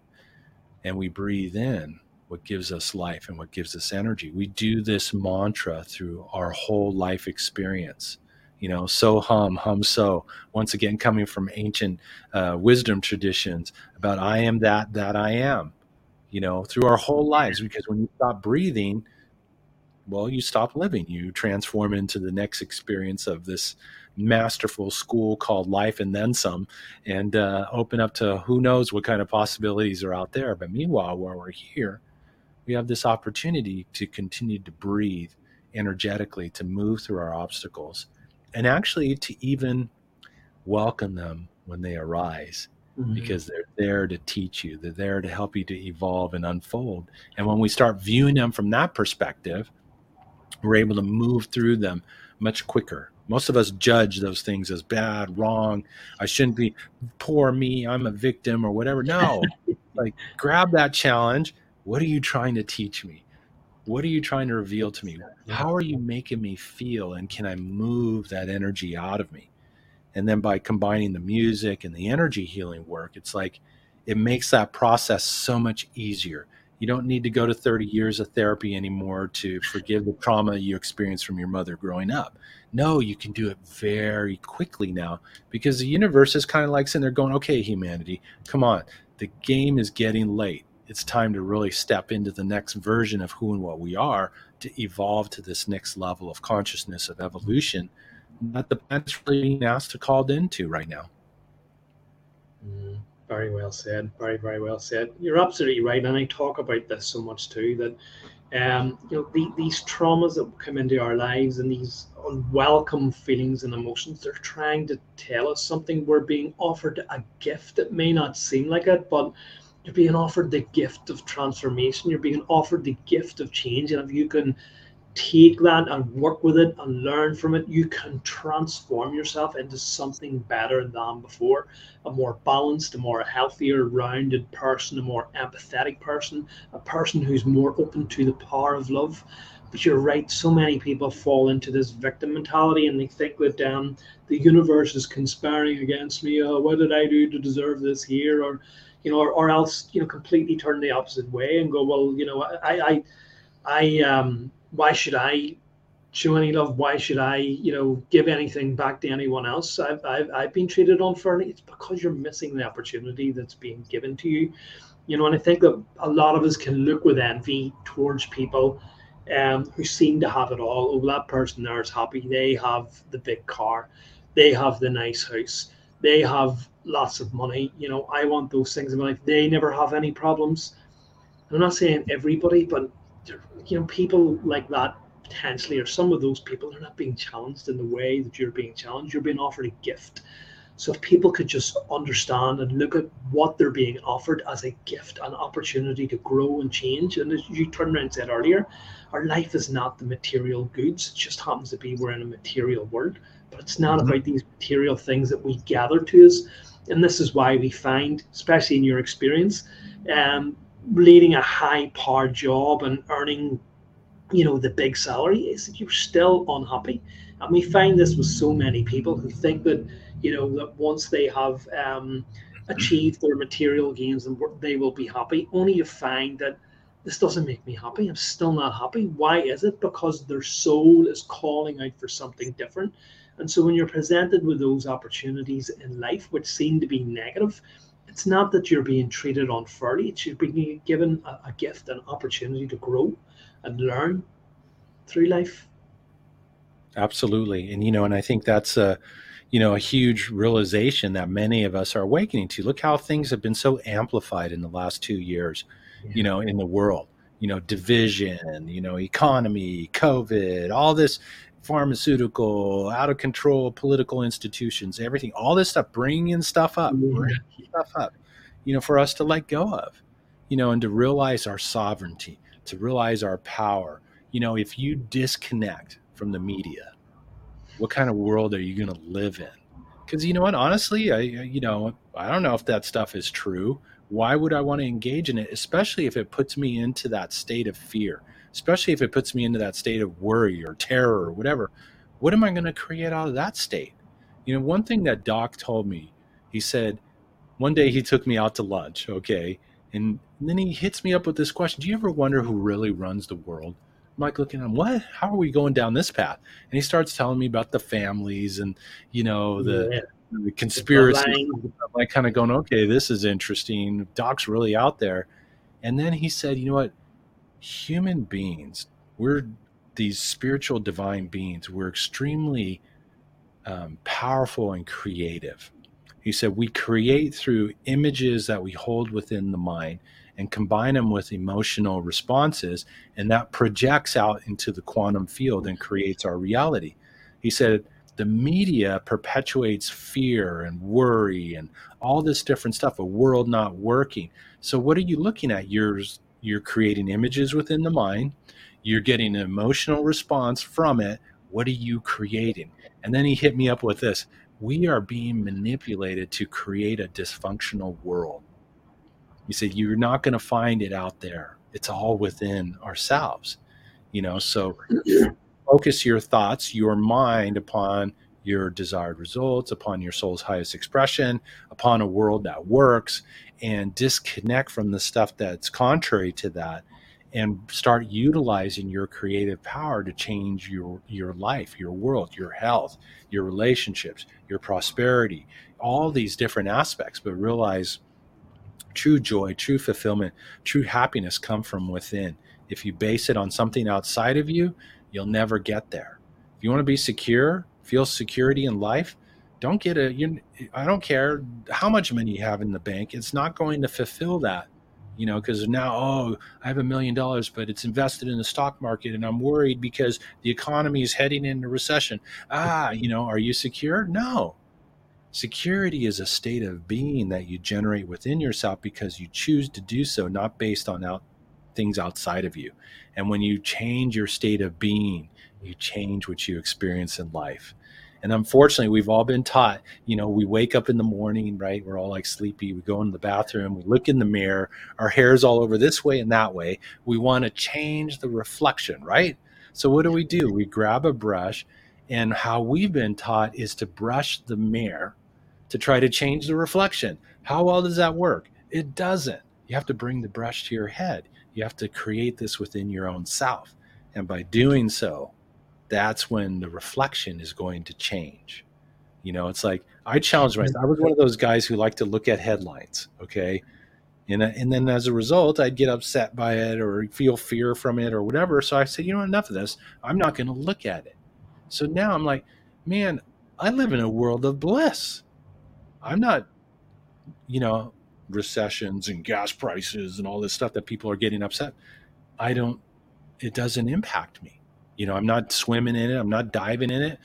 and we breathe in what gives us life and what gives us energy. We do this mantra through our whole life experience. You know, so hum, hum so. Once again, coming from ancient uh, wisdom traditions about I am that, that I am. You know, through our whole lives, because when you stop breathing, well, you stop living. You transform into the next experience of this masterful school called life and then some, and uh, open up to who knows what kind of possibilities are out there. But meanwhile, while we're here, we have this opportunity to continue to breathe energetically, to move through our obstacles, and actually to even welcome them when they arise. Mm-hmm. Because they're there to teach you, they're there to help you to evolve and unfold. And when we start viewing them from that perspective, we're able to move through them much quicker. Most of us judge those things as bad, wrong. I shouldn't be, poor me, I'm a victim or whatever. No, like grab that challenge what are you trying to teach me? What are you trying to reveal to me? How are you making me feel? And can I move that energy out of me? And then by combining the music and the energy healing work, it's like it makes that process so much easier. You don't need to go to 30 years of therapy anymore to forgive the trauma you experienced from your mother growing up. No, you can do it very quickly now because the universe is kind of like sitting there going, okay, humanity, come on. The game is getting late it's time to really step into the next version of who and what we are to evolve to this next level of consciousness of evolution that the planet's really being asked to called into right now. Mm, very well said. Very, very well said. You're absolutely right. And I talk about this so much too that um, you know, the, these traumas that come into our lives and these unwelcome feelings and emotions, they're trying to tell us something. We're being offered a gift. It may not seem like it, but you're being offered the gift of transformation. You're being offered the gift of change. And if you can take that and work with it and learn from it, you can transform yourself into something better than before a more balanced, a more healthier, rounded person, a more empathetic person, a person who's more open to the power of love. But you're right, so many people fall into this victim mentality and they think that um, the universe is conspiring against me. Oh, what did I do to deserve this here? Or you know, or, or else, you know, completely turn the opposite way and go, well, you know, I, I, I, um, why should I show any love? Why should I, you know, give anything back to anyone else? I've, I've, I've been treated unfairly. It's because you're missing the opportunity that's being given to you. You know, and I think that a lot of us can look with envy towards people um, who seem to have it all. Oh, that person there is happy. They have the big car. They have the nice house. They have lots of money. You know, I want those things in my life. They never have any problems. I'm not saying everybody, but you know, people like that potentially, or some of those people, are not being challenged in the way that you're being challenged. You're being offered a gift. So if people could just understand and look at what they're being offered as a gift, an opportunity to grow and change, and as you turned around and said earlier, our life is not the material goods. It just happens to be we're in a material world. but it's not mm-hmm. about these material things that we gather to us. And this is why we find, especially in your experience, um, leading a high powered job and earning, you know, the big salary is that you're still unhappy. And we find this with so many people who think that, you know, that once they have um, achieved their material gains and they will be happy, only to find that this doesn't make me happy. I'm still not happy. Why is it? Because their soul is calling out for something different. And so when you're presented with those opportunities in life, which seem to be negative, it's not that you're being treated unfairly. It's you're being given a, a gift, an opportunity to grow and learn through life. Absolutely. And, you know, and I think that's a, you know, a huge realization that many of us are awakening to. Look how things have been so amplified in the last two years you know, in the world. You know, division, you know, economy, COVID, all this pharmaceutical, out of control political institutions, everything, all this stuff, bringing stuff up, mm-hmm. bringing stuff up, you know, for us to let go of, you know, and to realize our sovereignty, to realize our power. You know, if you disconnect from the media, what kind of world are you going to live in? Because you know what, honestly, I, you know, I don't know if that stuff is true why would I want to engage in it, especially if it puts me into that state of fear, especially if it puts me into that state of worry or terror or whatever? What am I going to create out of that state? You know, one thing that Doc told me, he said, one day he took me out to lunch, okay, and, then he hits me up with this question Do you ever wonder who really runs the world? I'm like looking at him, what? How are we going down this path? And he starts telling me about the families and, you know, the, yeah the conspiracy. I'm like kind of going, okay, this is interesting. Doc's really out there. And then he said, you know what? Human beings, we're these spiritual divine beings. We're extremely um, powerful and creative. He said, we create through images that we hold within the mind and combine them with emotional responses, and that projects out into the quantum field and creates our reality. He said, the media perpetuates fear and worry and all this different stuff a world not working so what are you looking at you're you're creating images within the mind you're getting an emotional response from it what are you creating? And then he hit me up with this we are being manipulated to create a dysfunctional world. He said you're not going to find it out there. It's all within ourselves you know so focus your thoughts, your mind upon your desired results, upon your soul's highest expression, upon a world that works, and disconnect from the stuff that's contrary to that and start utilizing your creative power to change your your life, your world, your health, your relationships, your prosperity, all these different aspects, but realize true joy, true fulfillment, true happiness come from within. If you base it on something outside of you, you'll never get there. If you want to be secure, feel security in life, don't get a you I don't care how much money you have in the bank, it's not going to fulfill that. You know, because now, oh, I have a million dollars, but it's invested in the stock market, and I'm worried because the economy is heading into recession. Ah, you know, are you secure? No. Security is a state of being that you generate within yourself because you choose to do so, not based on out things outside of you. And when you change your state of being, you change what you experience in life. And unfortunately, we've all been taught, you know, we wake up in the morning, right? We're all like sleepy. We go into the bathroom, we look in the mirror, our hair's all over this way and that way. We want to change the reflection, right? So what do we do? We grab a brush, and how we've been taught is to brush the mirror to try to change the reflection. How well does that work? It doesn't. You have to bring the brush to your head. You have to create this within your own self. And by doing so, that's when the reflection is going to change. You know, it's like I challenge myself. I was one of those guys who like to look at headlines. Okay. And, uh, and then as a result, I'd get upset by it or feel fear from it or whatever. So I said, you know, enough of this. I'm not going to look at it. So now I'm like, man, I live in a world of bliss. I'm not, you know, recessions and gas prices and all this stuff that people are getting upset. I don't, it doesn't impact me. You know, I'm not swimming in it, I'm not diving in it.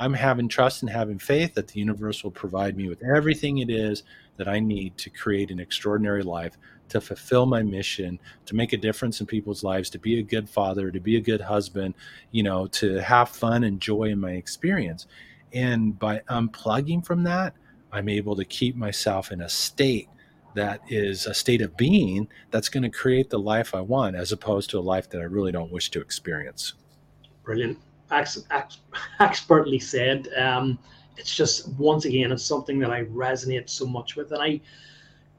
I'm having trust and having faith that the universe will provide me with everything it is that I need to create an extraordinary life, to fulfill my mission, to make a difference in people's lives, to be a good father, to be a good husband, you know, to have fun and joy in my experience. And by unplugging from that, I'm able to keep myself in a state that is a state of being that's going to create the life I want as opposed to a life that I really don't wish to experience. Brilliant. Ex- ex- expertly said. Um, it's just, once again, it's something that I resonate so much with. And I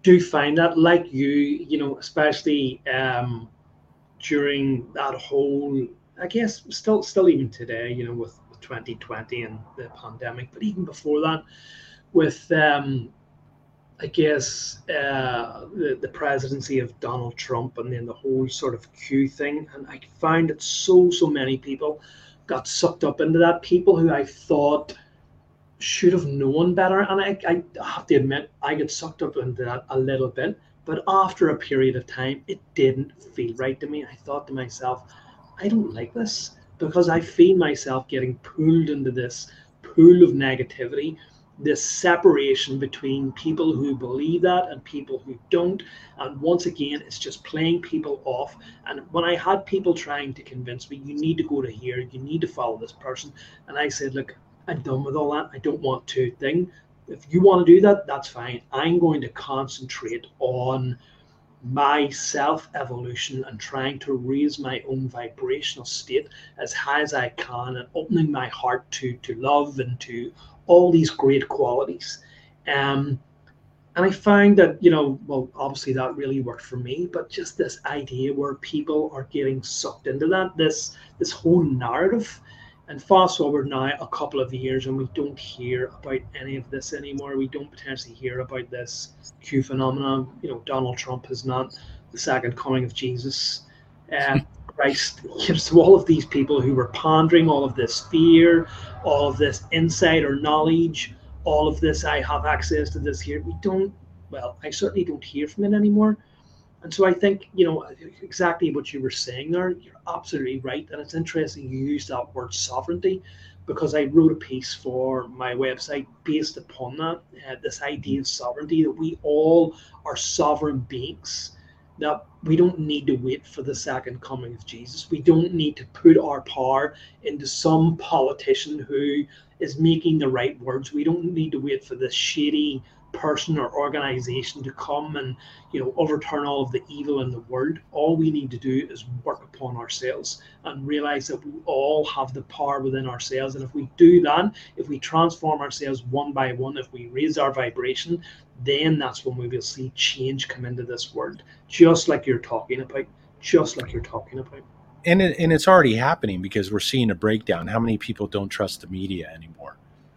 do find that, like you, you know, especially um, during that whole, I guess, still, still even today, you know, with, with 2020 and the pandemic, but even before that, with um, I guess uh, the the presidency of Donald Trump and then the whole sort of Q thing, and I found that so so many people got sucked up into that. People who I thought should have known better, and I, I have to admit I get sucked up into that a little bit. But after a period of time, it didn't feel right to me. I thought to myself, I don't like this because I feel myself getting pulled into this pool of negativity this separation between people who believe that and people who don't. And once again, it's just playing people off. And when I had people trying to convince me, you need to go to here, you need to follow this person. And I said, look, I'm done with all that. I don't want to thing. If you want to do that, that's fine. I'm going to concentrate on my self evolution and trying to raise my own vibrational state as high as I can and opening my heart to to love and to all these great qualities. Um, and I find that, you know, well, obviously that really worked for me, but just this idea where people are getting sucked into that, this this whole narrative. And fast forward now a couple of years, and we don't hear about any of this anymore. We don't potentially hear about this Q phenomenon. You know, Donald Trump is not the second coming of Jesus. Uh, Christ, gives to all of these people who were pondering all of this fear, all of this insight or knowledge, all of this, I have access to this here. We don't, well, I certainly don't hear from it anymore. And so I think, you know, exactly what you were saying there, you're absolutely right. And it's interesting you use that word sovereignty because I wrote a piece for my website based upon that, uh, this idea of sovereignty, that we all are sovereign beings that we don't need to wait for the second coming of Jesus. We don't need to put our power into some politician who is making the right words. We don't need to wait for this shady person or organization to come and you know overturn all of the evil in the world all we need to do is work upon ourselves and realize that we all have the power within ourselves. And if we do that if we transform ourselves one by one if we raise our vibration then that's when we will see change come into this world just like you're talking about just like you're talking about. And it, and it's already happening because we're seeing a breakdown. How many people don't trust the media anymore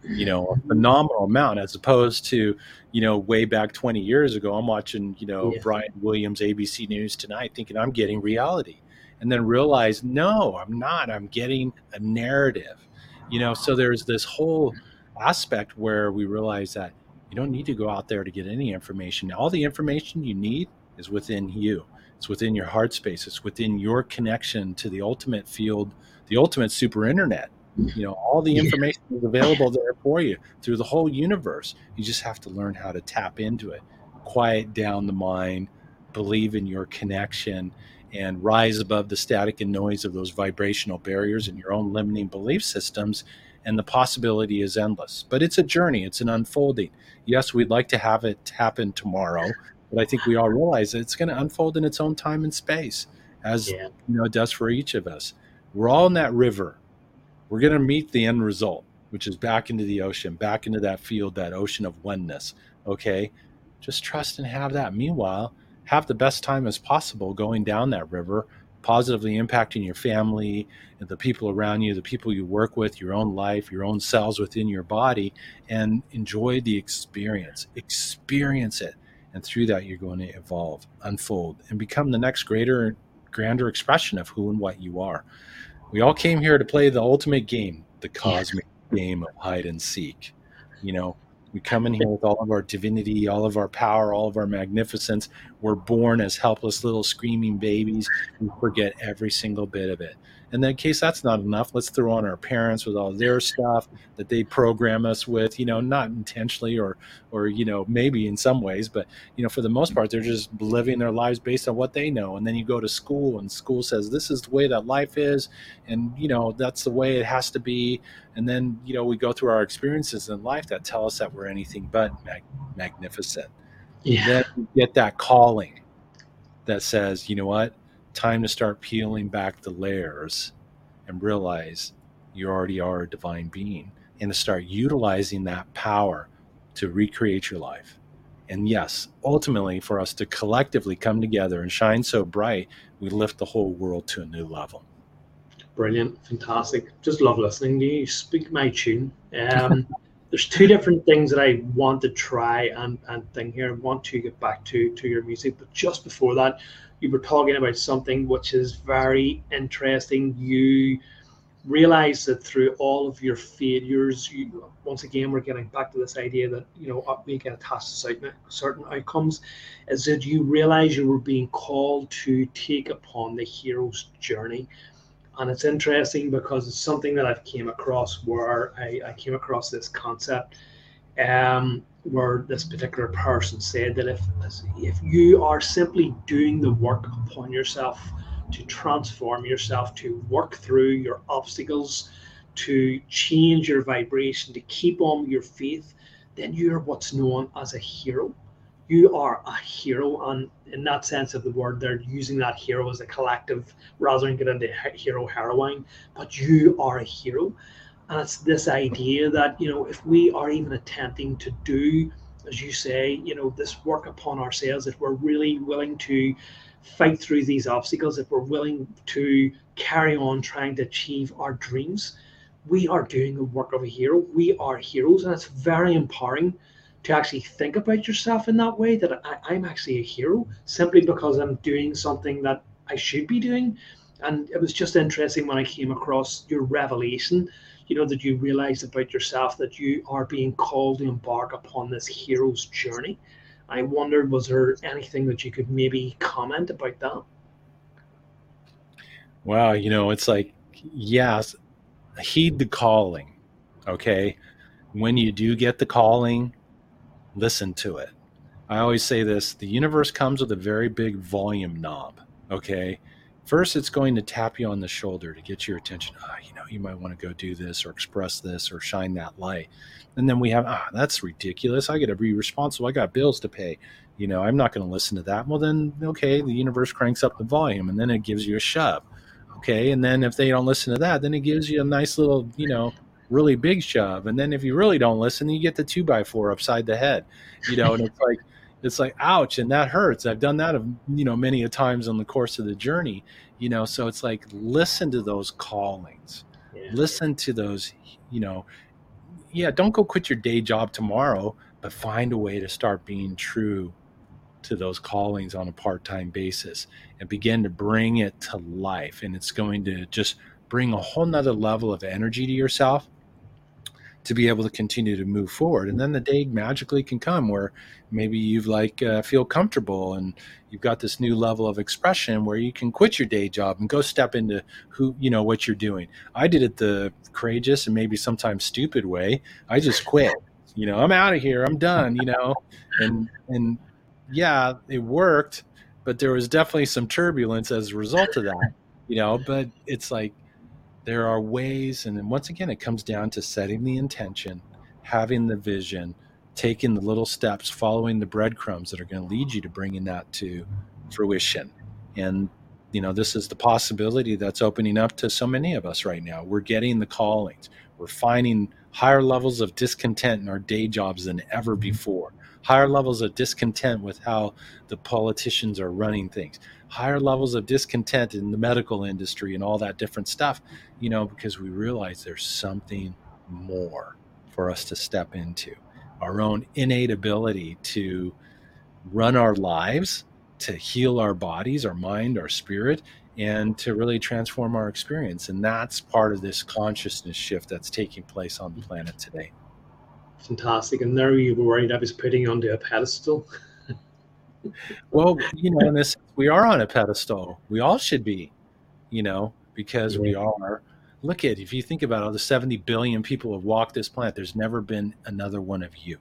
you know, a phenomenal amount as opposed to, you know, way back 20 years ago, I'm watching, you know, yeah. Brian Williams, ABC News tonight, thinking I'm getting reality. And then realize, no, I'm not. I'm getting a narrative, you know. So there's this whole aspect where we realize that you don't need to go out there to get any information. All the information you need is within you, it's within your heart space, it's within your connection to the ultimate field, the ultimate super internet you know all the information yeah. is available there for you through the whole universe. You just have to learn how to tap into it. Quiet down the mind believe in your connection and rise above the static and noise of those vibrational barriers and your own limiting belief systems and the possibility is endless. But it's a journey. It's an unfolding. Yes we'd like to have it happen tomorrow but i think we all realize that it's going to unfold in its own time and space as yeah. you know it does for each of us. We're all in that river we're going to meet the end result, which is back into the ocean, back into that field, that ocean of oneness. Okay. Just trust and have that. Meanwhile, have the best time as possible going down that river, positively impacting your family and the people around you, the people you work with, your own life, your own cells within your body, and enjoy the experience. Experience it. And through that, you're going to evolve, unfold, and become the next greater, grander expression of who and what you are. We all came here to play the ultimate game, the cosmic game of hide and seek. You know, we come in here with all of our divinity, all of our power, all of our magnificence. We're born as helpless little screaming babies. We forget every single bit of it. And then in case that's not enough, let's throw on our parents with all their stuff that they program us with, you know, not intentionally or or you know, maybe in some ways, but you know, for the most part, they're just living their lives based on what they know. And then you go to school and school says this is the way that life is, and you know, that's the way it has to be. And then, you know, we go through our experiences in life that tell us that we're anything but mag- magnificent. Yeah. Then we get that calling that says, you know what? Time to start peeling back the layers and realize you already are a divine being and to start utilizing that power to recreate your life. And yes, ultimately, for us to collectively come together and shine so bright, we lift the whole world to a new level. Brilliant, fantastic. Just love listening to you. you speak my tune. Um, there's two different things that I want to try and, and thing here. I want to get back to, to your music, but just before that, you were talking about something which is very interesting. You realize that through all of your failures, you once again we're getting back to this idea that you know we get attached to certain outcomes, is that you realize you were being called to take upon the hero's journey and it's interesting because it's something that I've came across where I, I came across this concept um, where this particular person said that if if you are simply doing the work upon yourself to transform yourself, to work through your obstacles, to change your vibration, to keep on your faith, then you're what's known as a hero. You are a hero and in that sense of the word they're using that hero as a collective rather than get into hero heroine but you are a hero and it's this idea that you know if we are even attempting to do as you say you know this work upon ourselves if we're really willing to fight through these obstacles if we're willing to carry on trying to achieve our dreams we are doing the work of a hero we are heroes and it's very empowering to actually think about yourself in that way that I, am actually a hero simply because I'm doing something that I should be doing. And it was just interesting when I came across your revelation, you know, that you realize about yourself that you are being called to embark upon this hero's journey. I wondered, was there anything that you could maybe comment about that? Wow, you know, it's like, yes, heed the calling. Okay. When you do get the calling, listen to it. I always say this the universe comes with a very big volume knob. Okay. First, it's going to tap you on the shoulder to get your attention. Ah, you know, you might want to go do this or express this or shine that light. And then we have, ah, that's ridiculous. I got to be responsible. I got bills to pay. You know, I'm not going to listen to that. Well, then, okay, the universe cranks up the volume and then it gives you a shove. Okay. And then if they don't listen to that, then it gives you a nice little, you know, really big shove. And then if you really don't listen, you get the two by four upside the head, you know, and it's like, it's like, ouch. And that hurts. I've done that, you know, many a times on the course of the journey, you know, so it's like, listen to those callings, yeah. listen to those, you know, yeah, don't go quit your day job tomorrow, but find a way to start being true to those callings on a part-time basis and begin to bring it to life and it's going to just bring a whole nother level of energy to yourself to be able to continue to move forward. And then the day magically can come where maybe you've like uh, feel comfortable and you've got this new level of expression where you can quit your day job and go step into who you know what you're doing. I did it the courageous and maybe sometimes stupid way. I just quit. You know i'm out of here. I'm done you know? And and yeah it worked but there was definitely some turbulence as a result of that you know? But it's like there are ways, and then once again, it comes down to setting the intention, having the vision, taking the little steps, following the breadcrumbs that are going to lead you to bringing that to fruition. And you know, this is the possibility that's opening up to so many of us right now. We're getting the callings. We're finding higher levels of discontent in our day jobs than ever mm-hmm. before. Higher levels of discontent with how the politicians are running things higher levels of discontent in the medical industry and all that different stuff, you know, because we realize there's something more for us to step into our own innate ability to run our lives, to heal our bodies, our mind, our spirit, and to really transform our experience. And that's part of this consciousness shift that's taking place on the planet today. Fantastic. And there you were worried I was putting onto a pedestal. well, you know, in this, we are on a pedestal. We all should be, you know, because we are. Look at if you think about all the 70 billion people who have walked this planet, there's never been another one of you.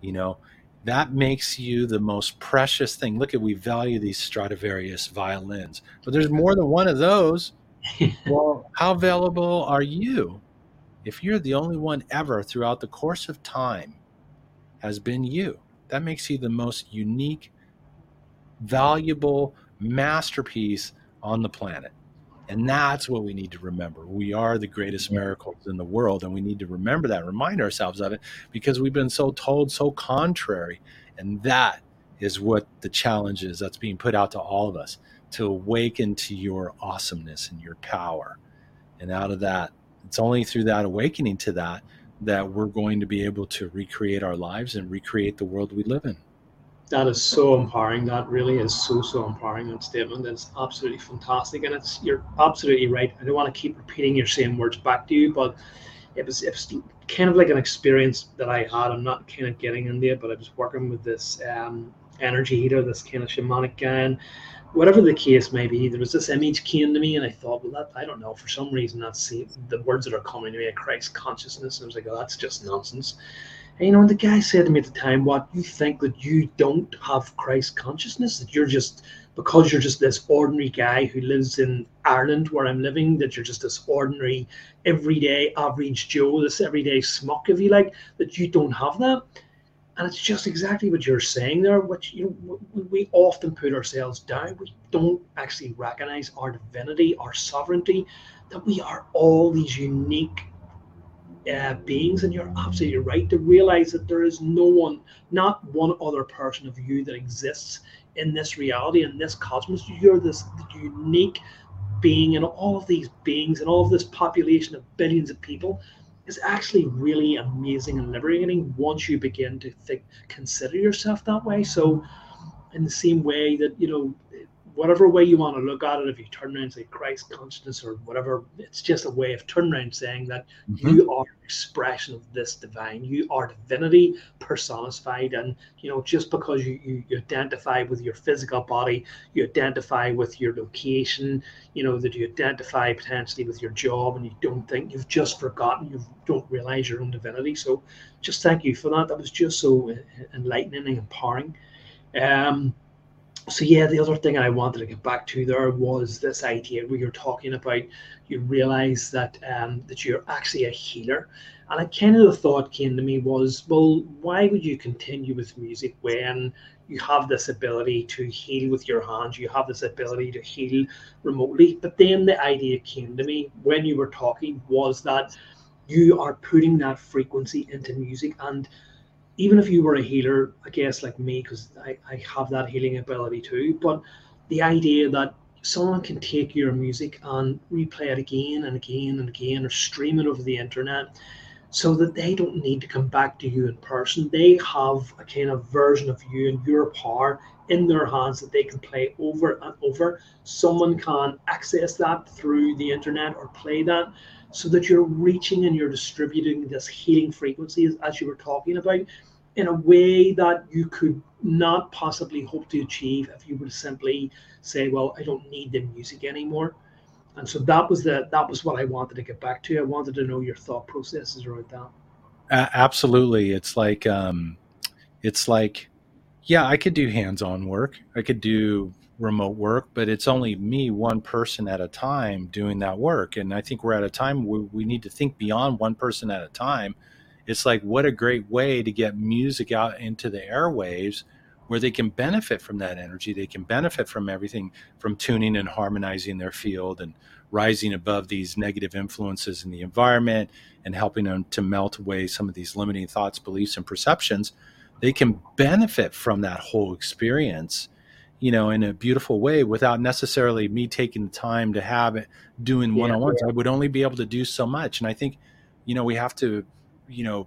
You know, that makes you the most precious thing. Look at we value these Stradivarius violins, but there's more than one of those. well, how valuable are you if you're the only one ever throughout the course of time has been you? That makes you the most unique, valuable masterpiece on the planet. And that's what we need to remember. We are the greatest miracles in the world, and we need to remember that, remind ourselves of it, because we've been so told so contrary. And that is what the challenge is that's being put out to all of us to awaken to your awesomeness and your power. And out of that, it's only through that awakening to that that we're going to be able to recreate our lives and recreate the world we live in that is so empowering. That really is so so empowering. That statement. It's absolutely fantastic, and it's you're absolutely right. I don't want to keep repeating your same words back to you, but it was it was kind of like an experience that I had. I'm not kind of getting into it, but I was working with this um, energy healer, this kind of shamanic guy, and whatever the case may be, there was this image came to me, and I thought, well, that I don't know. For some reason, that's the words that are coming to me, a Christ consciousness. And I was like, oh, that's just nonsense. And, you know, the guy said to me at the time, "What you think that you don't have Christ consciousness? That you're just because you're just this ordinary guy who lives in Ireland, where I'm living, that you're just this ordinary, everyday, average Joe, this everyday smuck, if you like, that you don't have that." And it's just exactly what you're saying there. Which you know, we often put ourselves down. We don't actually recognize our divinity, our sovereignty, that we are all these unique uh, beings, and you're absolutely right to realize that there is no one, not one other person of you that exists in this reality, in this cosmos. You're this unique being, and all of these beings, and all of this population of billions of people is actually really amazing and liberating once you begin to think, consider yourself that way. So, in the same way that you know whatever way you want to look at it, if you turn around and say Christ consciousness or whatever, it's just a way of turning around saying that mm-hmm. you are an expression of this divine. You are divinity personified. And, you know, just because you, you, you identify with your physical body, you identify with your location, you know, that you identify potentially with your job and you don't think you've just forgotten, you don't realize your own divinity. So just thank you for that. That was just so enlightening and empowering. Um, so yeah, the other thing I wanted to get back to there was this idea where you're talking about you realize that um, that you're actually a healer, and I kind of the thought came to me was, well, why would you continue with music when you have this ability to heal with your hands, you have this ability to heal remotely? But then the idea came to me when you were talking was that you are putting that frequency into music and even if you were a healer, I guess like me, because I, I have that healing ability too, but the idea that someone can take your music and replay it again and again and again or stream it over the internet so that they don't need to come back to you in person. They have a kind of version of you and your power in their hands that they can play over and over. Someone can access that through the internet or play that so that you're reaching and you're distributing this healing frequency as, as you were talking about in a way that you could not possibly hope to achieve if you would simply say, "Well, I don't need the music anymore." And so that was the that was what I wanted to get back to. I wanted to know your thought processes around that. Uh, absolutely, it's like um, it's like, yeah, I could do hands-on work. I could do remote work, but it's only me, one person at a time, doing that work. And I think we're at a time where we need to think beyond one person at a time it's like what a great way to get music out into the airwaves where they can benefit from that energy. They can benefit from everything from tuning and harmonizing their field and rising above these negative influences in the environment and helping them to melt away some of these limiting thoughts beliefs and perceptions. They can benefit from that whole experience you know in a beautiful way without necessarily me taking the time to have it doing one-on-ones. yeah. i would only be able to do so much. And i think you know we have to you know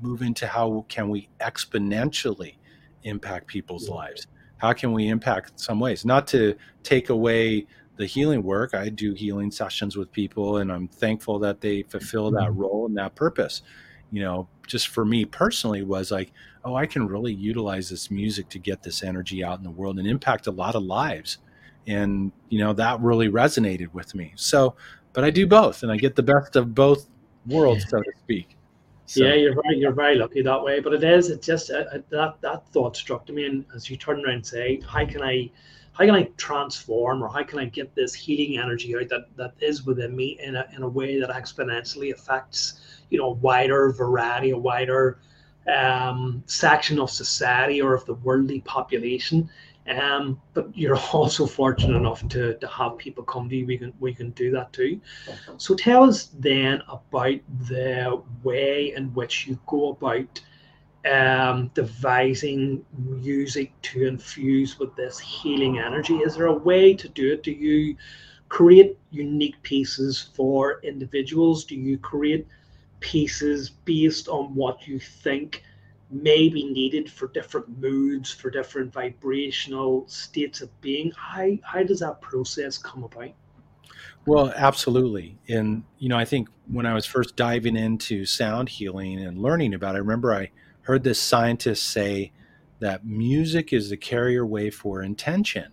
move into how can we exponentially impact people's yeah. lives how can we impact some ways not to take away the healing work i do healing sessions with people and i'm thankful that they fulfill that mm-hmm. role and that purpose you know just for me personally was like oh i can really utilize this music to get this energy out in the world and impact a lot of lives and you know that really resonated with me. So, but I do both, and I get the best of both worlds, so to speak. So. Yeah, you're very you're very lucky that way. But it is it just uh, uh, that that thought struck to me, and as you turn around and say, how can I how can I transform or how can I get this healing energy out that, that is within me in a, in a way that exponentially affects, you know, a wider variety, a wider um, section of society or of the worldly population. Um, but you're also fortunate enough to, to have people come to you. We can we can do that too. So tell us then about the way in which you go about um, devising music to infuse with this healing energy? Is there a way to do it? Do you create unique pieces for individuals? Do you create pieces based on what you think may be needed for different moods, for different vibrational states of being? How, how does that process come about? Well, absolutely. And, you know, I think when I was first diving into sound healing and learning about it, I remember I heard this scientist say that music is the carrier wave for intention.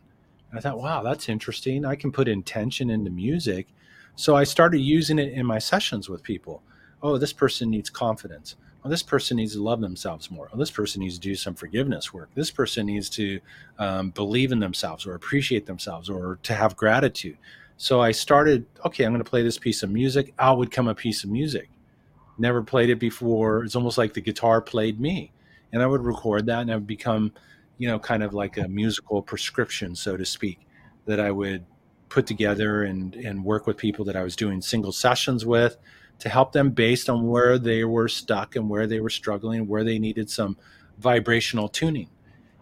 And I thought, wow, that's interesting. I can put intention into music. So I started using it in my sessions with people. Oh, this person needs confidence. Oh, this person needs to love themselves more. Oh, this person needs to do some forgiveness work. This person needs to um, believe in themselves or appreciate themselves or to have gratitude. So I started, okay, I'm going to play this piece of music. Out would come a piece of music never played it before. It's almost like the guitar played me. And I would record that and I would become, you know, kind of like a musical prescription, so to speak, that I would put together and, and work with people that I was doing single sessions with to help them based on where they were stuck and where they were struggling, where they needed some vibrational tuning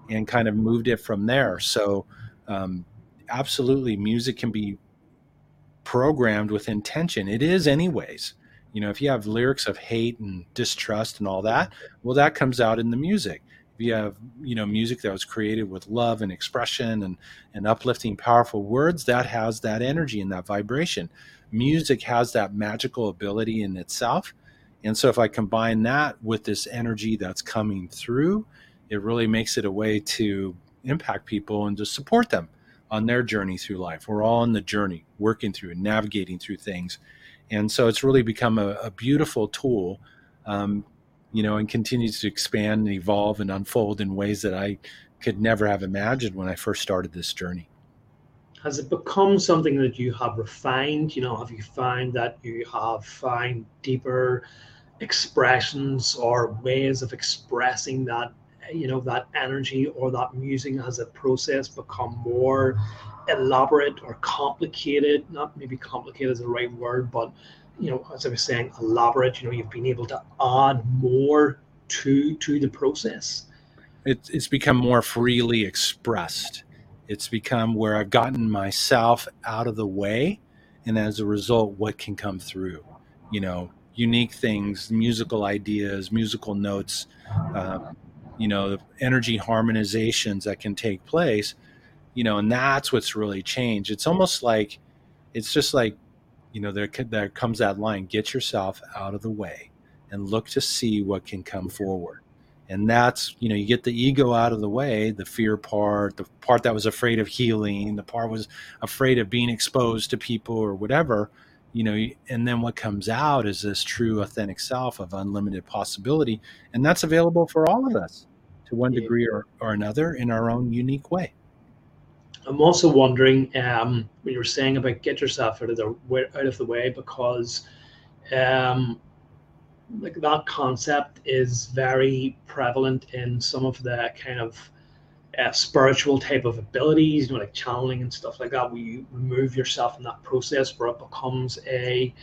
and kind of moved it from there. So, um, absolutely, music can be programmed with intention. It is, anyways. You know, if you have lyrics of hate and distrust and all that, well, that comes out in the music. If you have, you know, music that was created with love and expression and, and uplifting, powerful words, that has that energy and that vibration. Music has that magical ability in itself. And so if I combine that with this energy that's coming through, it really makes it a way to impact people and to support them on their journey through life. We're all on the journey, working through and navigating through things. And so it's really become a, a beautiful tool, um, you know, and continues to expand and evolve and unfold in ways that I could never have imagined when I first started this journey. Has it become something that you have refined? You know, have you found that you have found deeper expressions or ways of expressing that you know that energy or that musing has a process become more elaborate or complicated. Not maybe complicated is the right word, but you know, as I was saying, elaborate. You know, you've been able to add more to to the process. It's become more freely expressed. It's become where I've gotten myself out of the way, and as a result, what can come through. You know, unique things, musical ideas, musical notes. Uh, you know, energy harmonizations that can take place you know, and that's what's really changed. It's almost like, it's just like, you know, there there comes that line: get yourself out of the way and look to see what can come forward. And that's, you know, you get the ego out of the way, the fear part, the part that was afraid of healing, the part was afraid of being exposed to people or whatever, you know, and then what comes out is this true authentic self of unlimited possibility. And that's available for all of us to one degree or, or another in our own unique way. I'm also wondering um, when you were saying about get yourself out of the out of the way because um, like that concept is very prevalent in some of the kind of uh, spiritual type of abilities, you know, like channeling and stuff like that. Where you remove yourself in that process, where it becomes a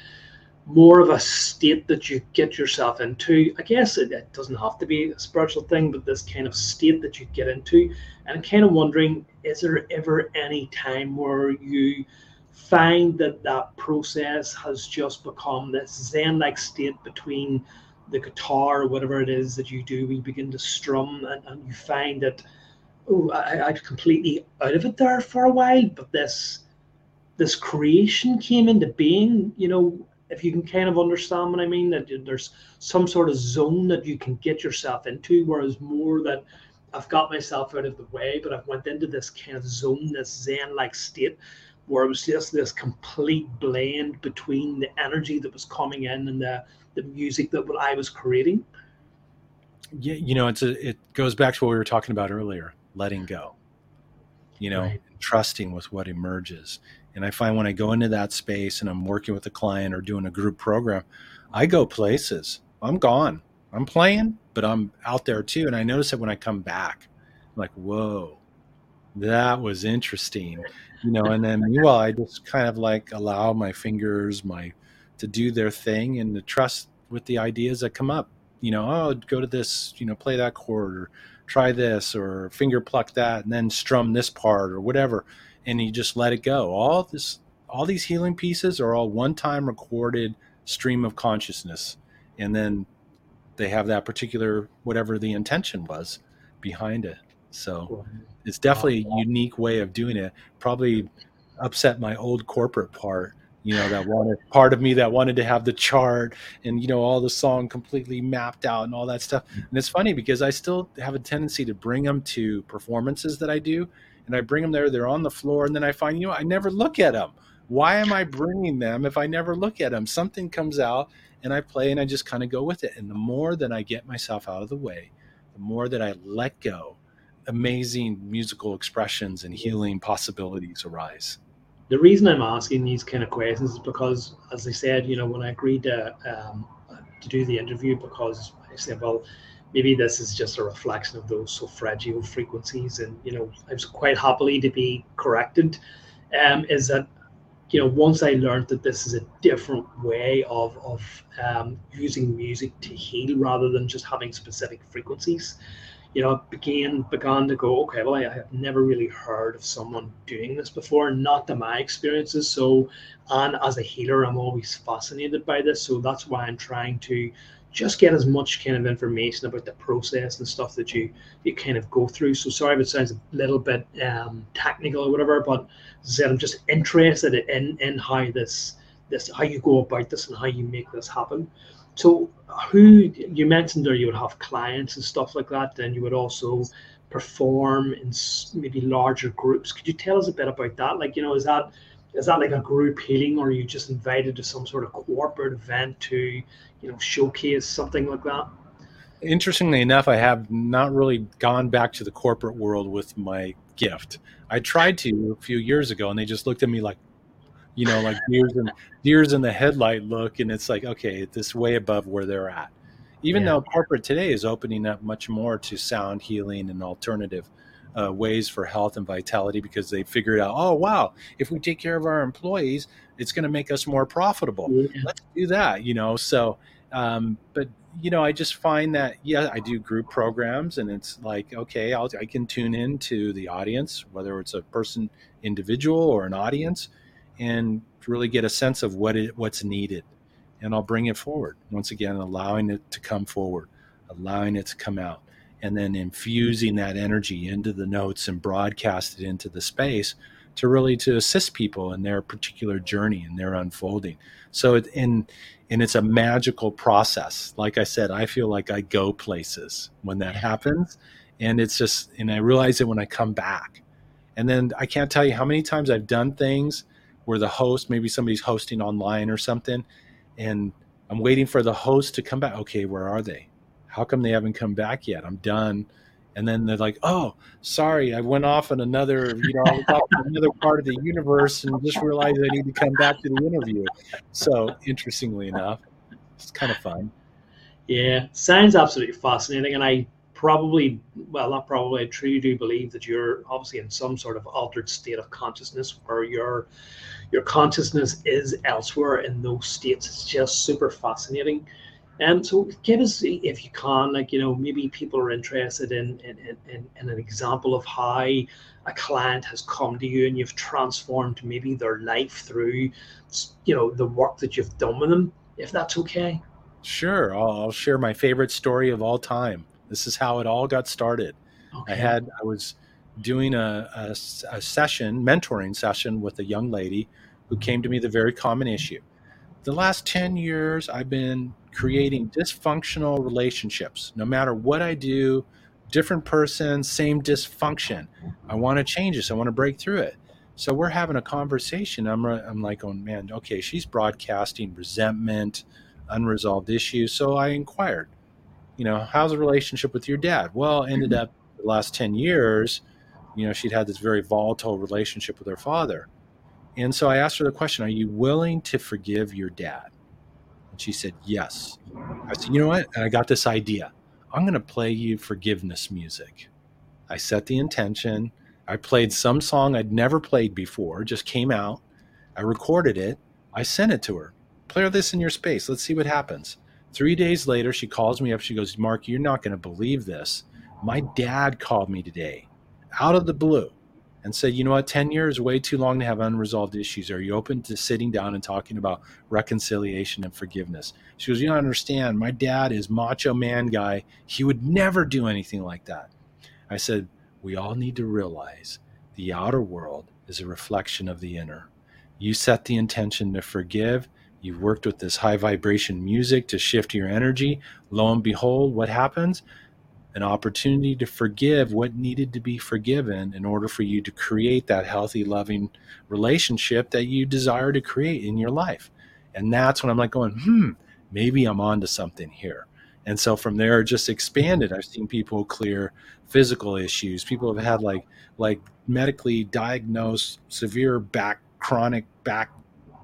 more of a state that you get yourself into. I guess it, it, doesn't have to be a spiritual thing, but this kind of state that you get into. And I'm kind of wondering, is there ever any time where you find that that process has just become this zen-like state between the guitar or whatever it is that you do, we begin to strum and, and you find that, oh, I, I'm completely out of it there for a while, but this this creation came into being, you know, if you can kind of understand what I mean, that there's some sort of zone that you can get yourself into, whereas more that I've got myself out of the way, but I've went into this kind of zone, this Zen-like state, where it was just this complete blend between the energy that was coming in and the the music that I was creating. Yeah, you know, it's a, it goes back to what we were talking about earlier, letting go. You know, right. trusting with what emerges. And I find when I go into that space and I'm working with a client or doing a group program, I go places. I'm gone. I'm playing, but I'm out there too. And I notice it when I come back. I'm like, whoa, that was interesting. You know, and then meanwhile I just kind of like allow my fingers, my to do their thing and to trust with the ideas that come up. You know, oh, go to this, you know, play that chord or try this or finger pluck that and then strum this part or whatever. And you just let it go. All this, all these healing pieces are all one time recorded stream of consciousness. And then they have that particular, whatever the intention was behind it. So it's definitely a unique way of doing it. Probably upset my old corporate part you know that wanted part of me that wanted to have the chart and you know all the song completely mapped out and all that stuff. Mm-hmm. And it's funny because i still have a tendency to bring them to performances that i do and i bring them there they're on the floor and then i find you know i never look at them why am i bringing them if i never look at them something comes out and i play and i just kind of go with it. And the more that i get myself out of the way the more that i let go amazing musical expressions and healing possibilities arise the reason I'm asking these kind of questions is because, as I said, you know, when I agreed to um, to do the interview, because I said, well, maybe this is just a reflection of those solfeggio frequencies, and you know, I was quite happily to be corrected. Um, is that you know, once I learned that this is a different way of of um, using music to heal rather than just having specific frequencies, you know, began began to go, okay, well, I, have never really heard of someone doing this before, not to my experiences. So, and as a healer, I'm always fascinated by this. So that's why I'm trying to just get as much kind of information about the process and stuff that you you kind of go through. So sorry if it sounds a little bit um, technical or whatever, but said, I'm just interested in in how this this how you go about this and how you make this happen. So, who you mentioned there, you would have clients and stuff like that. Then you would also perform in maybe larger groups. Could you tell us a bit about that? Like, you know, is that is that like a group healing, or are you just invited to some sort of corporate event to, you know, showcase something like that? Interestingly enough, I have not really gone back to the corporate world with my gift. I tried to a few years ago, and they just looked at me like, you know, like deers and deers in the headlight look, and it's like, okay, this way above where they're at. Even yeah. though corporate today is opening up much more to sound healing and alternative uh, ways for health and vitality because they figured out, oh wow, if we take care of our employees, it's going to make us more profitable. Yeah. Let's do that, you know. So, um, but you know, I just find that yeah, I do group programs, and it's like okay, I'll, I can tune in to the audience, whether it's a person, individual, or an audience and really get a sense of what it what's needed. And I'll bring it forward. Once again allowing it to come forward allowing it to come out and then infusing that energy into the notes and broadcast it into the space to really to assist people in their particular journey and their unfolding. So it in and it's a magical process. Like i said i feel like i go places when that happens and it's just and i realize it when i come back. And then i can't tell you how many times i've done things where the host, maybe somebody's hosting online or something, and I'm waiting for the host to come back. Okay, where are they? How come they haven't come back yet? I'm done. And then they're like, "Oh, sorry, I went off on another, you know, off in another part of the universe, and just realized I need to come back to the interview." So, interestingly enough, it's kind of fun. Yeah, sounds absolutely fascinating, and I probably, well, not probably, I truly do believe that you're obviously in some sort of altered state of consciousness where your your consciousness is elsewhere in those states. It's just super fascinating. And so give us, if you can, like, you know, maybe people are interested in, in, in, in an example of how a client has come to you and you've transformed maybe their life through, you know, the work that you've done with them, if that's okay. Sure. I'll, I'll share my favorite story of all time. This is how it all got started. Okay. I had I was doing a, a, a, session, mentoring session with a young lady who came to me the very common issue. The last 10 years, I've been creating dysfunctional relationships. No matter what I do, different person, same dysfunction. I want to change this. I want to break through it. So we're having a conversation. I'm, I'm like, oh man, okay, she's broadcasting resentment, unresolved issues. So I inquired, you know, how's the relationship with your dad? Well, ended mm-hmm. up the last 10 years, you know, she'd had this very volatile relationship with her father. And so I asked her the question, are you willing to forgive your dad? And she said, yes. I said, you know what? And I got this idea. I'm going to play you forgiveness music. I set the intention. I played some song I'd never played before, just came out. I recorded it. I sent it to her. Play this in your space. Let's see what happens. Three days later, she calls me up. She goes, Mark, you're not going to believe this. My dad called me today out of the blue and said, you know what, 10 years way too long to have unresolved issues. Are you open to sitting down and talking about reconciliation and forgiveness? She goes, you don't understand. My dad is macho man guy. He would never do anything like that. I said, we all need to realize the outer world is a reflection of the inner. You set the intention to forgive. You've worked with this high vibration music to shift your energy. Lo and behold, what happens? An opportunity to forgive what needed to be forgiven in order for you to create that healthy, loving relationship that you desire to create in your life. And that's when I'm like going, hmm, maybe I'm onto something here. And so from there, just expanded. I've seen people clear physical issues. People have had like like medically diagnosed severe back chronic back,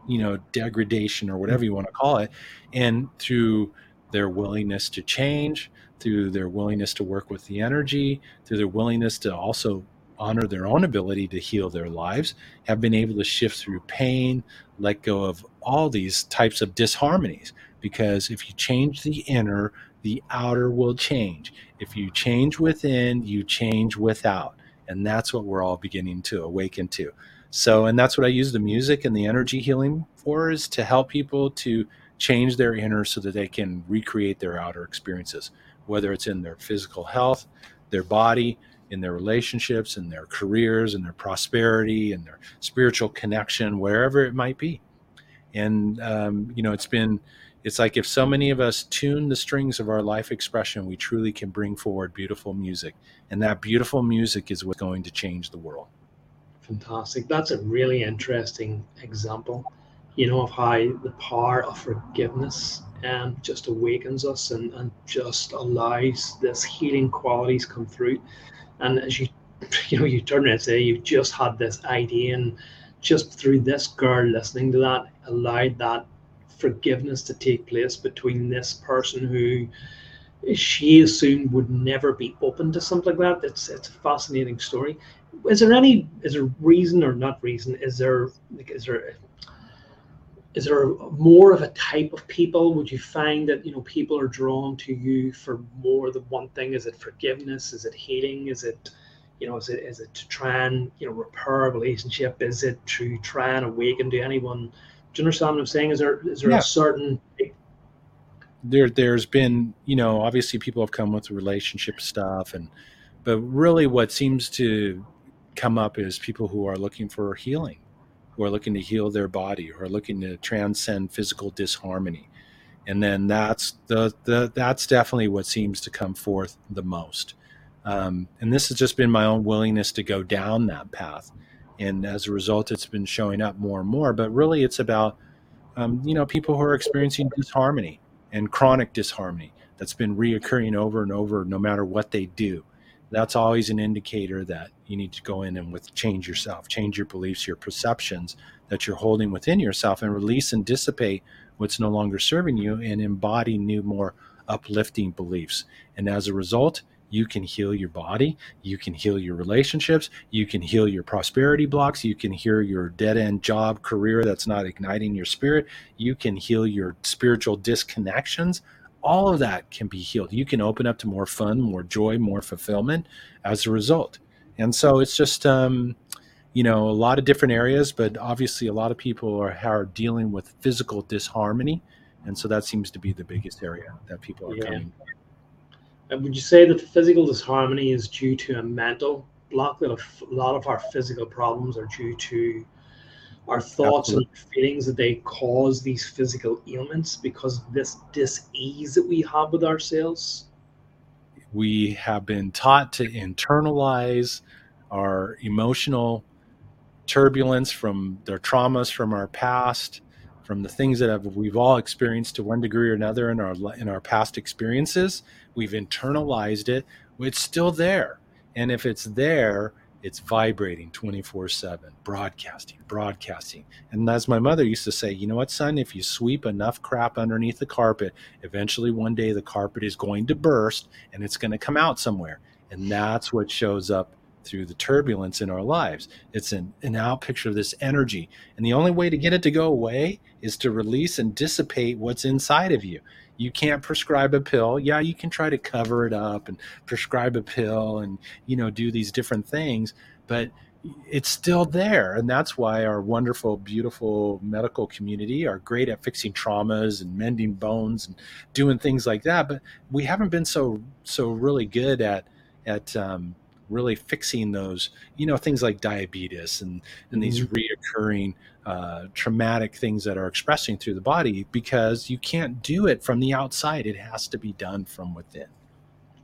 you know, degradation or whatever you want to call it, and through their willingness to change, through their willingness to work with the energy, through their willingness to also honor their own ability to heal their lives, have been able to shift through pain, let go of all these types of disharmonies. Because if you change the inner, the outer will change. If you change within, you change without. And that's what we're all beginning to awaken to. So, and that's what I use the music and the energy healing for is to help people to change their inner so that they can recreate their outer experiences, whether it's in their physical health, their body, in their relationships, in their careers, in their prosperity, in their spiritual connection, wherever it might be. And, um, you know, it's been, it's like if so many of us tune the strings of our life expression, we truly can bring forward beautiful music. And that beautiful music is what's going to change the world. Fantastic. That's a really interesting example, you know, of how the power of forgiveness um, just awakens us and, and just allows this healing qualities come through. And as you, you know, you turn and say, you've just had this idea and just through this girl listening to that, allowed that forgiveness to take place between this person who she assumed would never be open to something like that. It's it's a fascinating story. Is there any is there reason or not reason? Is there like is there is there more of a type of people? Would you find that you know people are drawn to you for more than one thing? Is it forgiveness? Is it healing? Is it you know is it is it to try and you know repair a relationship? Is it to try and awaken to anyone? Do you understand what I'm saying? Is there is there yeah. a certain there there's been you know obviously people have come with relationship stuff and but really what seems to come up is people who are looking for healing who are looking to heal their body who are looking to transcend physical disharmony. And then that's the, the that's definitely what seems to come forth the most. Um, and this has just been my own willingness to go down that path. And as a result it's been showing up more and more. But really it's about um, you know people who are experiencing disharmony and chronic disharmony that's been reoccurring over and over no matter what they do that's always an indicator that you need to go in and with change yourself change your beliefs your perceptions that you're holding within yourself and release and dissipate what's no longer serving you and embody new more uplifting beliefs and as a result you can heal your body, you can heal your relationships, you can heal your prosperity blocks, you can heal your dead end job career that's not igniting your spirit, you can heal your spiritual disconnections. All of that can be healed. You can open up to more fun, more joy, more fulfillment as a result. And so it's just, um, you know, a lot of different areas, but obviously a lot of people are, are dealing with physical disharmony. And so that seems to be the biggest area that people are yeah. coming would you say that the physical disharmony is due to a mental block? That a lot of our physical problems are due to our thoughts Absolutely. and feelings that they cause these physical ailments because of this dis-ease that we have with ourselves? we have been taught to internalize our emotional turbulence from their traumas from our past from the things that have, we've all experienced to one degree or another in our in our past experiences we've internalized it it's still there and if it's there it's vibrating 24 7 broadcasting broadcasting. And as my mother used to say you know what son? If you sweep enough crap underneath the carpet eventually one day the carpet is going to burst and it's going to come out somewhere. And that's what shows up through the turbulence in our lives. It's an, an out picture of this energy. And the only way to get it to go away is to release and dissipate what's inside of you you can't prescribe a pill. Yeah you can try to cover it up and prescribe a pill and you know do these different things but it's still there. And that's why our wonderful beautiful medical community are great at fixing traumas and mending bones and doing things like that. But we haven't been so so really good at at um, really fixing those, you know, things like diabetes and, and these mm-hmm. reoccurring uh, traumatic things that are expressing through the body because you can't do it from the outside. It has to be done from within.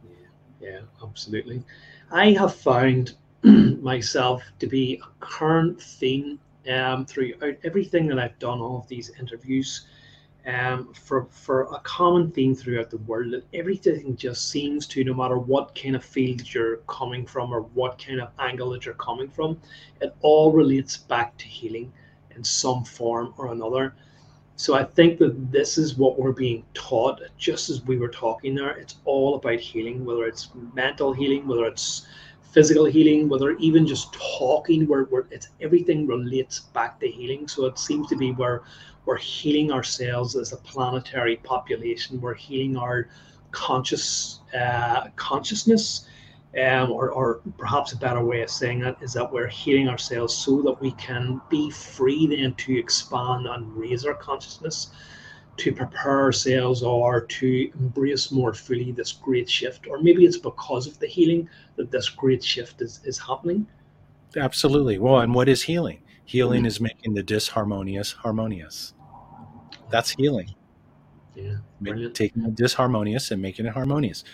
Yeah, yeah absolutely. I have found myself to be a current theme um, throughout everything that I've done, all of these interviews um, for for a common theme throughout the world that everything just seems to no matter what kind of field you're coming from or what kind of angle that you're coming from it all relates back to healing in some form or another. So i think that this is what we're being taught just as we were talking there. It's all about healing whether it's mental healing whether it's physical healing whether even just talking where, where it's everything relates back to healing. So it seems to be where we're healing ourselves as a planetary population. We're healing our conscious uh, consciousness, um, or, or perhaps a better way of saying it is that we're healing ourselves so that we can be free then to expand and raise our consciousness, to prepare ourselves or to embrace more fully this great shift. Or maybe it's because of the healing that this great shift is, is happening. Absolutely. Well, and what is healing? Healing mm-hmm. is making the disharmonious harmonious. That's healing. Yeah, taking the disharmonious and making it harmonious.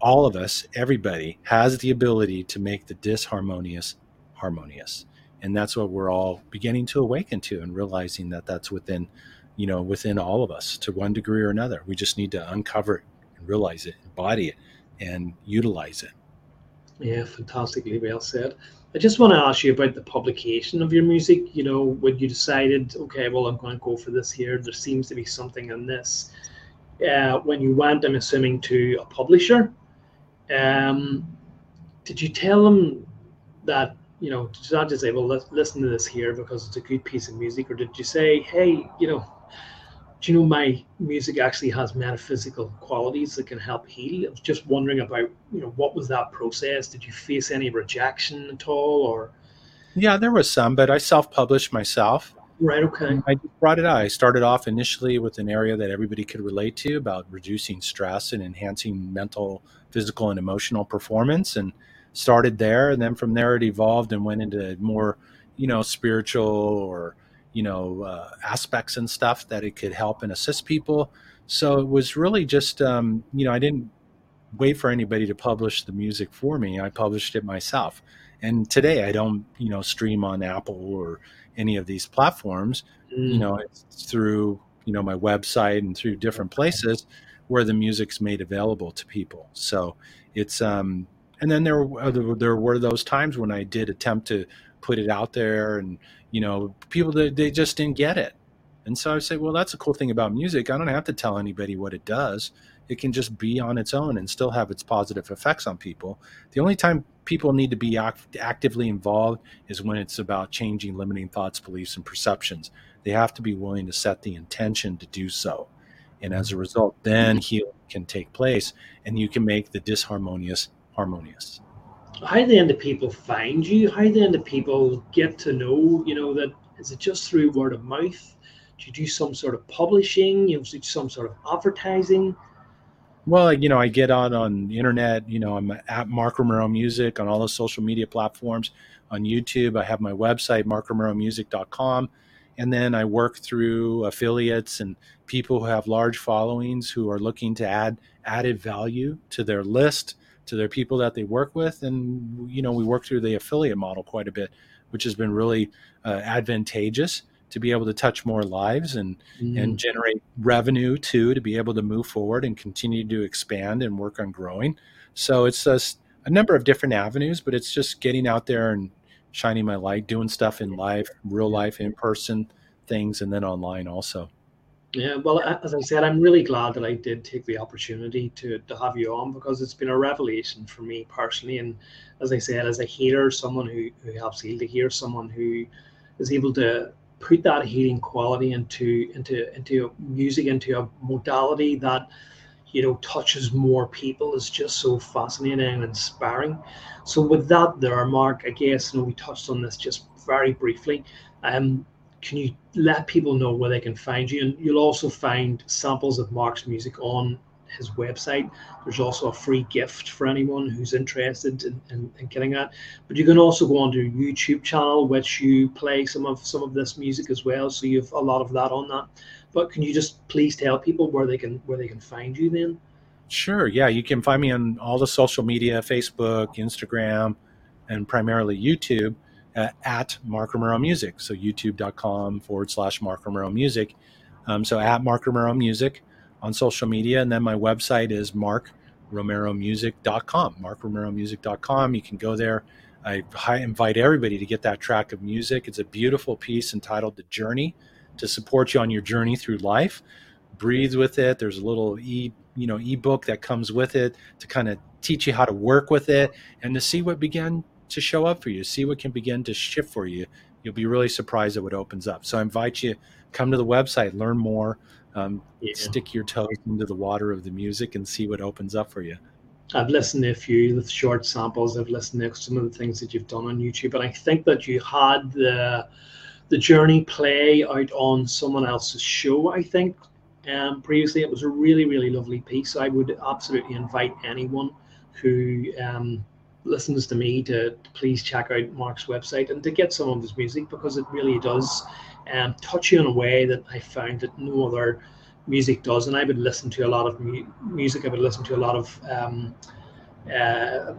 All of us, everybody, has the ability to make the disharmonious harmonious, and that's what we're all beginning to awaken to, and realizing that that's within, you know, within all of us to one degree or another. We just need to uncover it and realize it, embody it, and utilize it. Yeah, fantastically well said. I just want to ask you about the publication of your music. You know, when you decided, okay, well, I'm going to go for this here, there seems to be something in this. Uh, when you went, I'm assuming, to a publisher, um, did you tell them that, you know, did you not just say, well, let's listen to this here because it's a good piece of music? Or did you say, hey, you know, do you know my music actually has metaphysical qualities that can help heal? I was just wondering about, you know, what was that process? Did you face any rejection at all, or? Yeah, there was some, but I self-published myself. Right. Okay. I brought it out. I started off initially with an area that everybody could relate to about reducing stress and enhancing mental, physical, and emotional performance, and started there. And then from there, it evolved and went into more, you know, spiritual or you know uh, aspects and stuff that it could help and assist people. So it was really just um, you know i didn't wait for anybody to publish the music for me. I published it myself. And today i don't you know stream on apple or any of these platforms. Mm. you know it's through you know my website and through different places where the music's made available to people. So it's um and then there there were those times when i did attempt to put it out there and you know people that they just didn't get it. And so i say well that's a cool thing about music. I don't have to tell anybody what it does. It can just be on its own and still have its positive effects on people. The only time people need to be act- actively involved is when it's about changing limiting thoughts beliefs and perceptions. They have to be willing to set the intention to do so. And as a result then healing can take place and you can make the disharmonious harmonious how then do people find you? How then do people get to know, you know, that is it just through word of mouth? Do you do some sort of publishing? You know, some sort of advertising? Well, you know, I get out on the internet. You know, I'm at Mark Romero Music on all the social media platforms. On YouTube, I have my website, markromeromusic.com. and then I work through affiliates and people who have large followings who are looking to add added value to their list, to their people that they work with, and you know we work through the affiliate model quite a bit, which has been really uh, advantageous to be able to touch more lives and mm. and generate revenue too to be able to move forward and continue to expand and work on growing. So it's a, a number of different avenues, but it's just getting out there and shining my light, doing stuff in life, real life, in person things, and then online also. Yeah, well, as I said, I'm really glad that I did take the opportunity to, to have you on because it's been a revelation for me personally. And as I said, as a healer, someone who, who helps heal, to hear someone who is able to put that healing quality into into into music, into a modality that you know touches more people is just so fascinating and inspiring. So with that, there, Mark, I guess know we touched on this just very briefly. Um, can you let people know where they can find you? And you'll also find samples of Mark's music on his website. There's also a free gift for anyone who's interested in, in, in, getting that. But you can also go onto YouTube channel, which you play some of some of this music as well. So you've a lot of that on that. But can you just please tell people where they can where they can find you then? Sure. Yeah, you can find me on all the social media, Facebook, Instagram, and primarily YouTube uh, at Mark Romero Music. So youtube.com forward slash Mark Romero Music. Um, so at Mark Romero Music on social media. And then my website is markromeromusic.com, markromeromusic.com. You can go there. I invite everybody to get that track of music. It's a beautiful piece entitled The Journey to support you on your journey through life. Breathe with it. There's a little e you know ebook that comes with it to kind of teach you how to work with it and to see what began to show up for you, see what can begin to shift for you. You'll be really surprised at what opens up. So I invite you come to the website, learn more, um, yeah. stick your toes into the water of the music, and see what opens up for you. I've listened to a few of the short samples. I've listened to some of the things that you've done on YouTube, and I think that you had the the journey play out on someone else's show. I think um, previously it was a really really lovely piece. I would absolutely invite anyone who um, listens to me to, please check out Mark's website and to get some of his music because it really does um, touch you in a way that I found that no other music does. And I would listen to a lot of mu- music. I would listen to a lot of um, uh,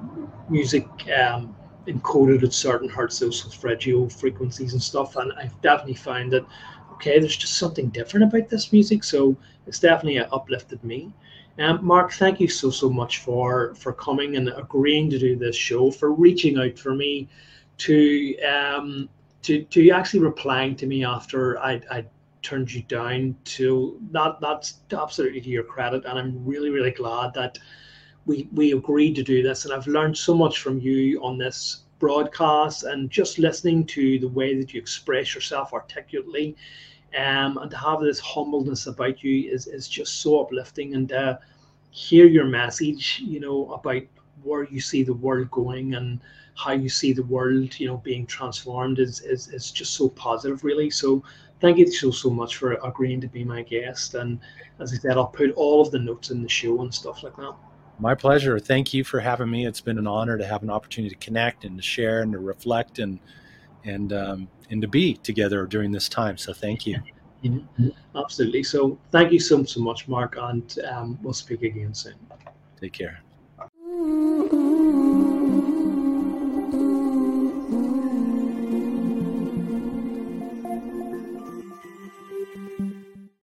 music um, encoded at certain hertz, those solfeggio frequencies and stuff. And I've definitely found that okay, there's just something different about this music. So it's definitely uplifted me. Um, Mark, thank you so so much for for coming and agreeing to do this show, for reaching out for me, to um, to to actually replying to me after I I turned you down. To that that's absolutely to your credit, and I'm really really glad that we we agreed to do this. And I've learned so much from you on this broadcast, and just listening to the way that you express yourself articulately um, and to have this humbleness about you is, is just so uplifting. And uh, hear your message you know about where you see the world going and how you see the world you know being transformed is, is, is just so positive really. So thank you so so much for agreeing to be my guest. And as i said i'll put all of the notes in the show and stuff like that. My pleasure. Thank you for having me. It's been an honor to have an opportunity to connect and to share and to reflect and and um, and to be together during this time. So thank you. Absolutely. So thank you so so much, Mark, and um, we'll speak again soon. Take care.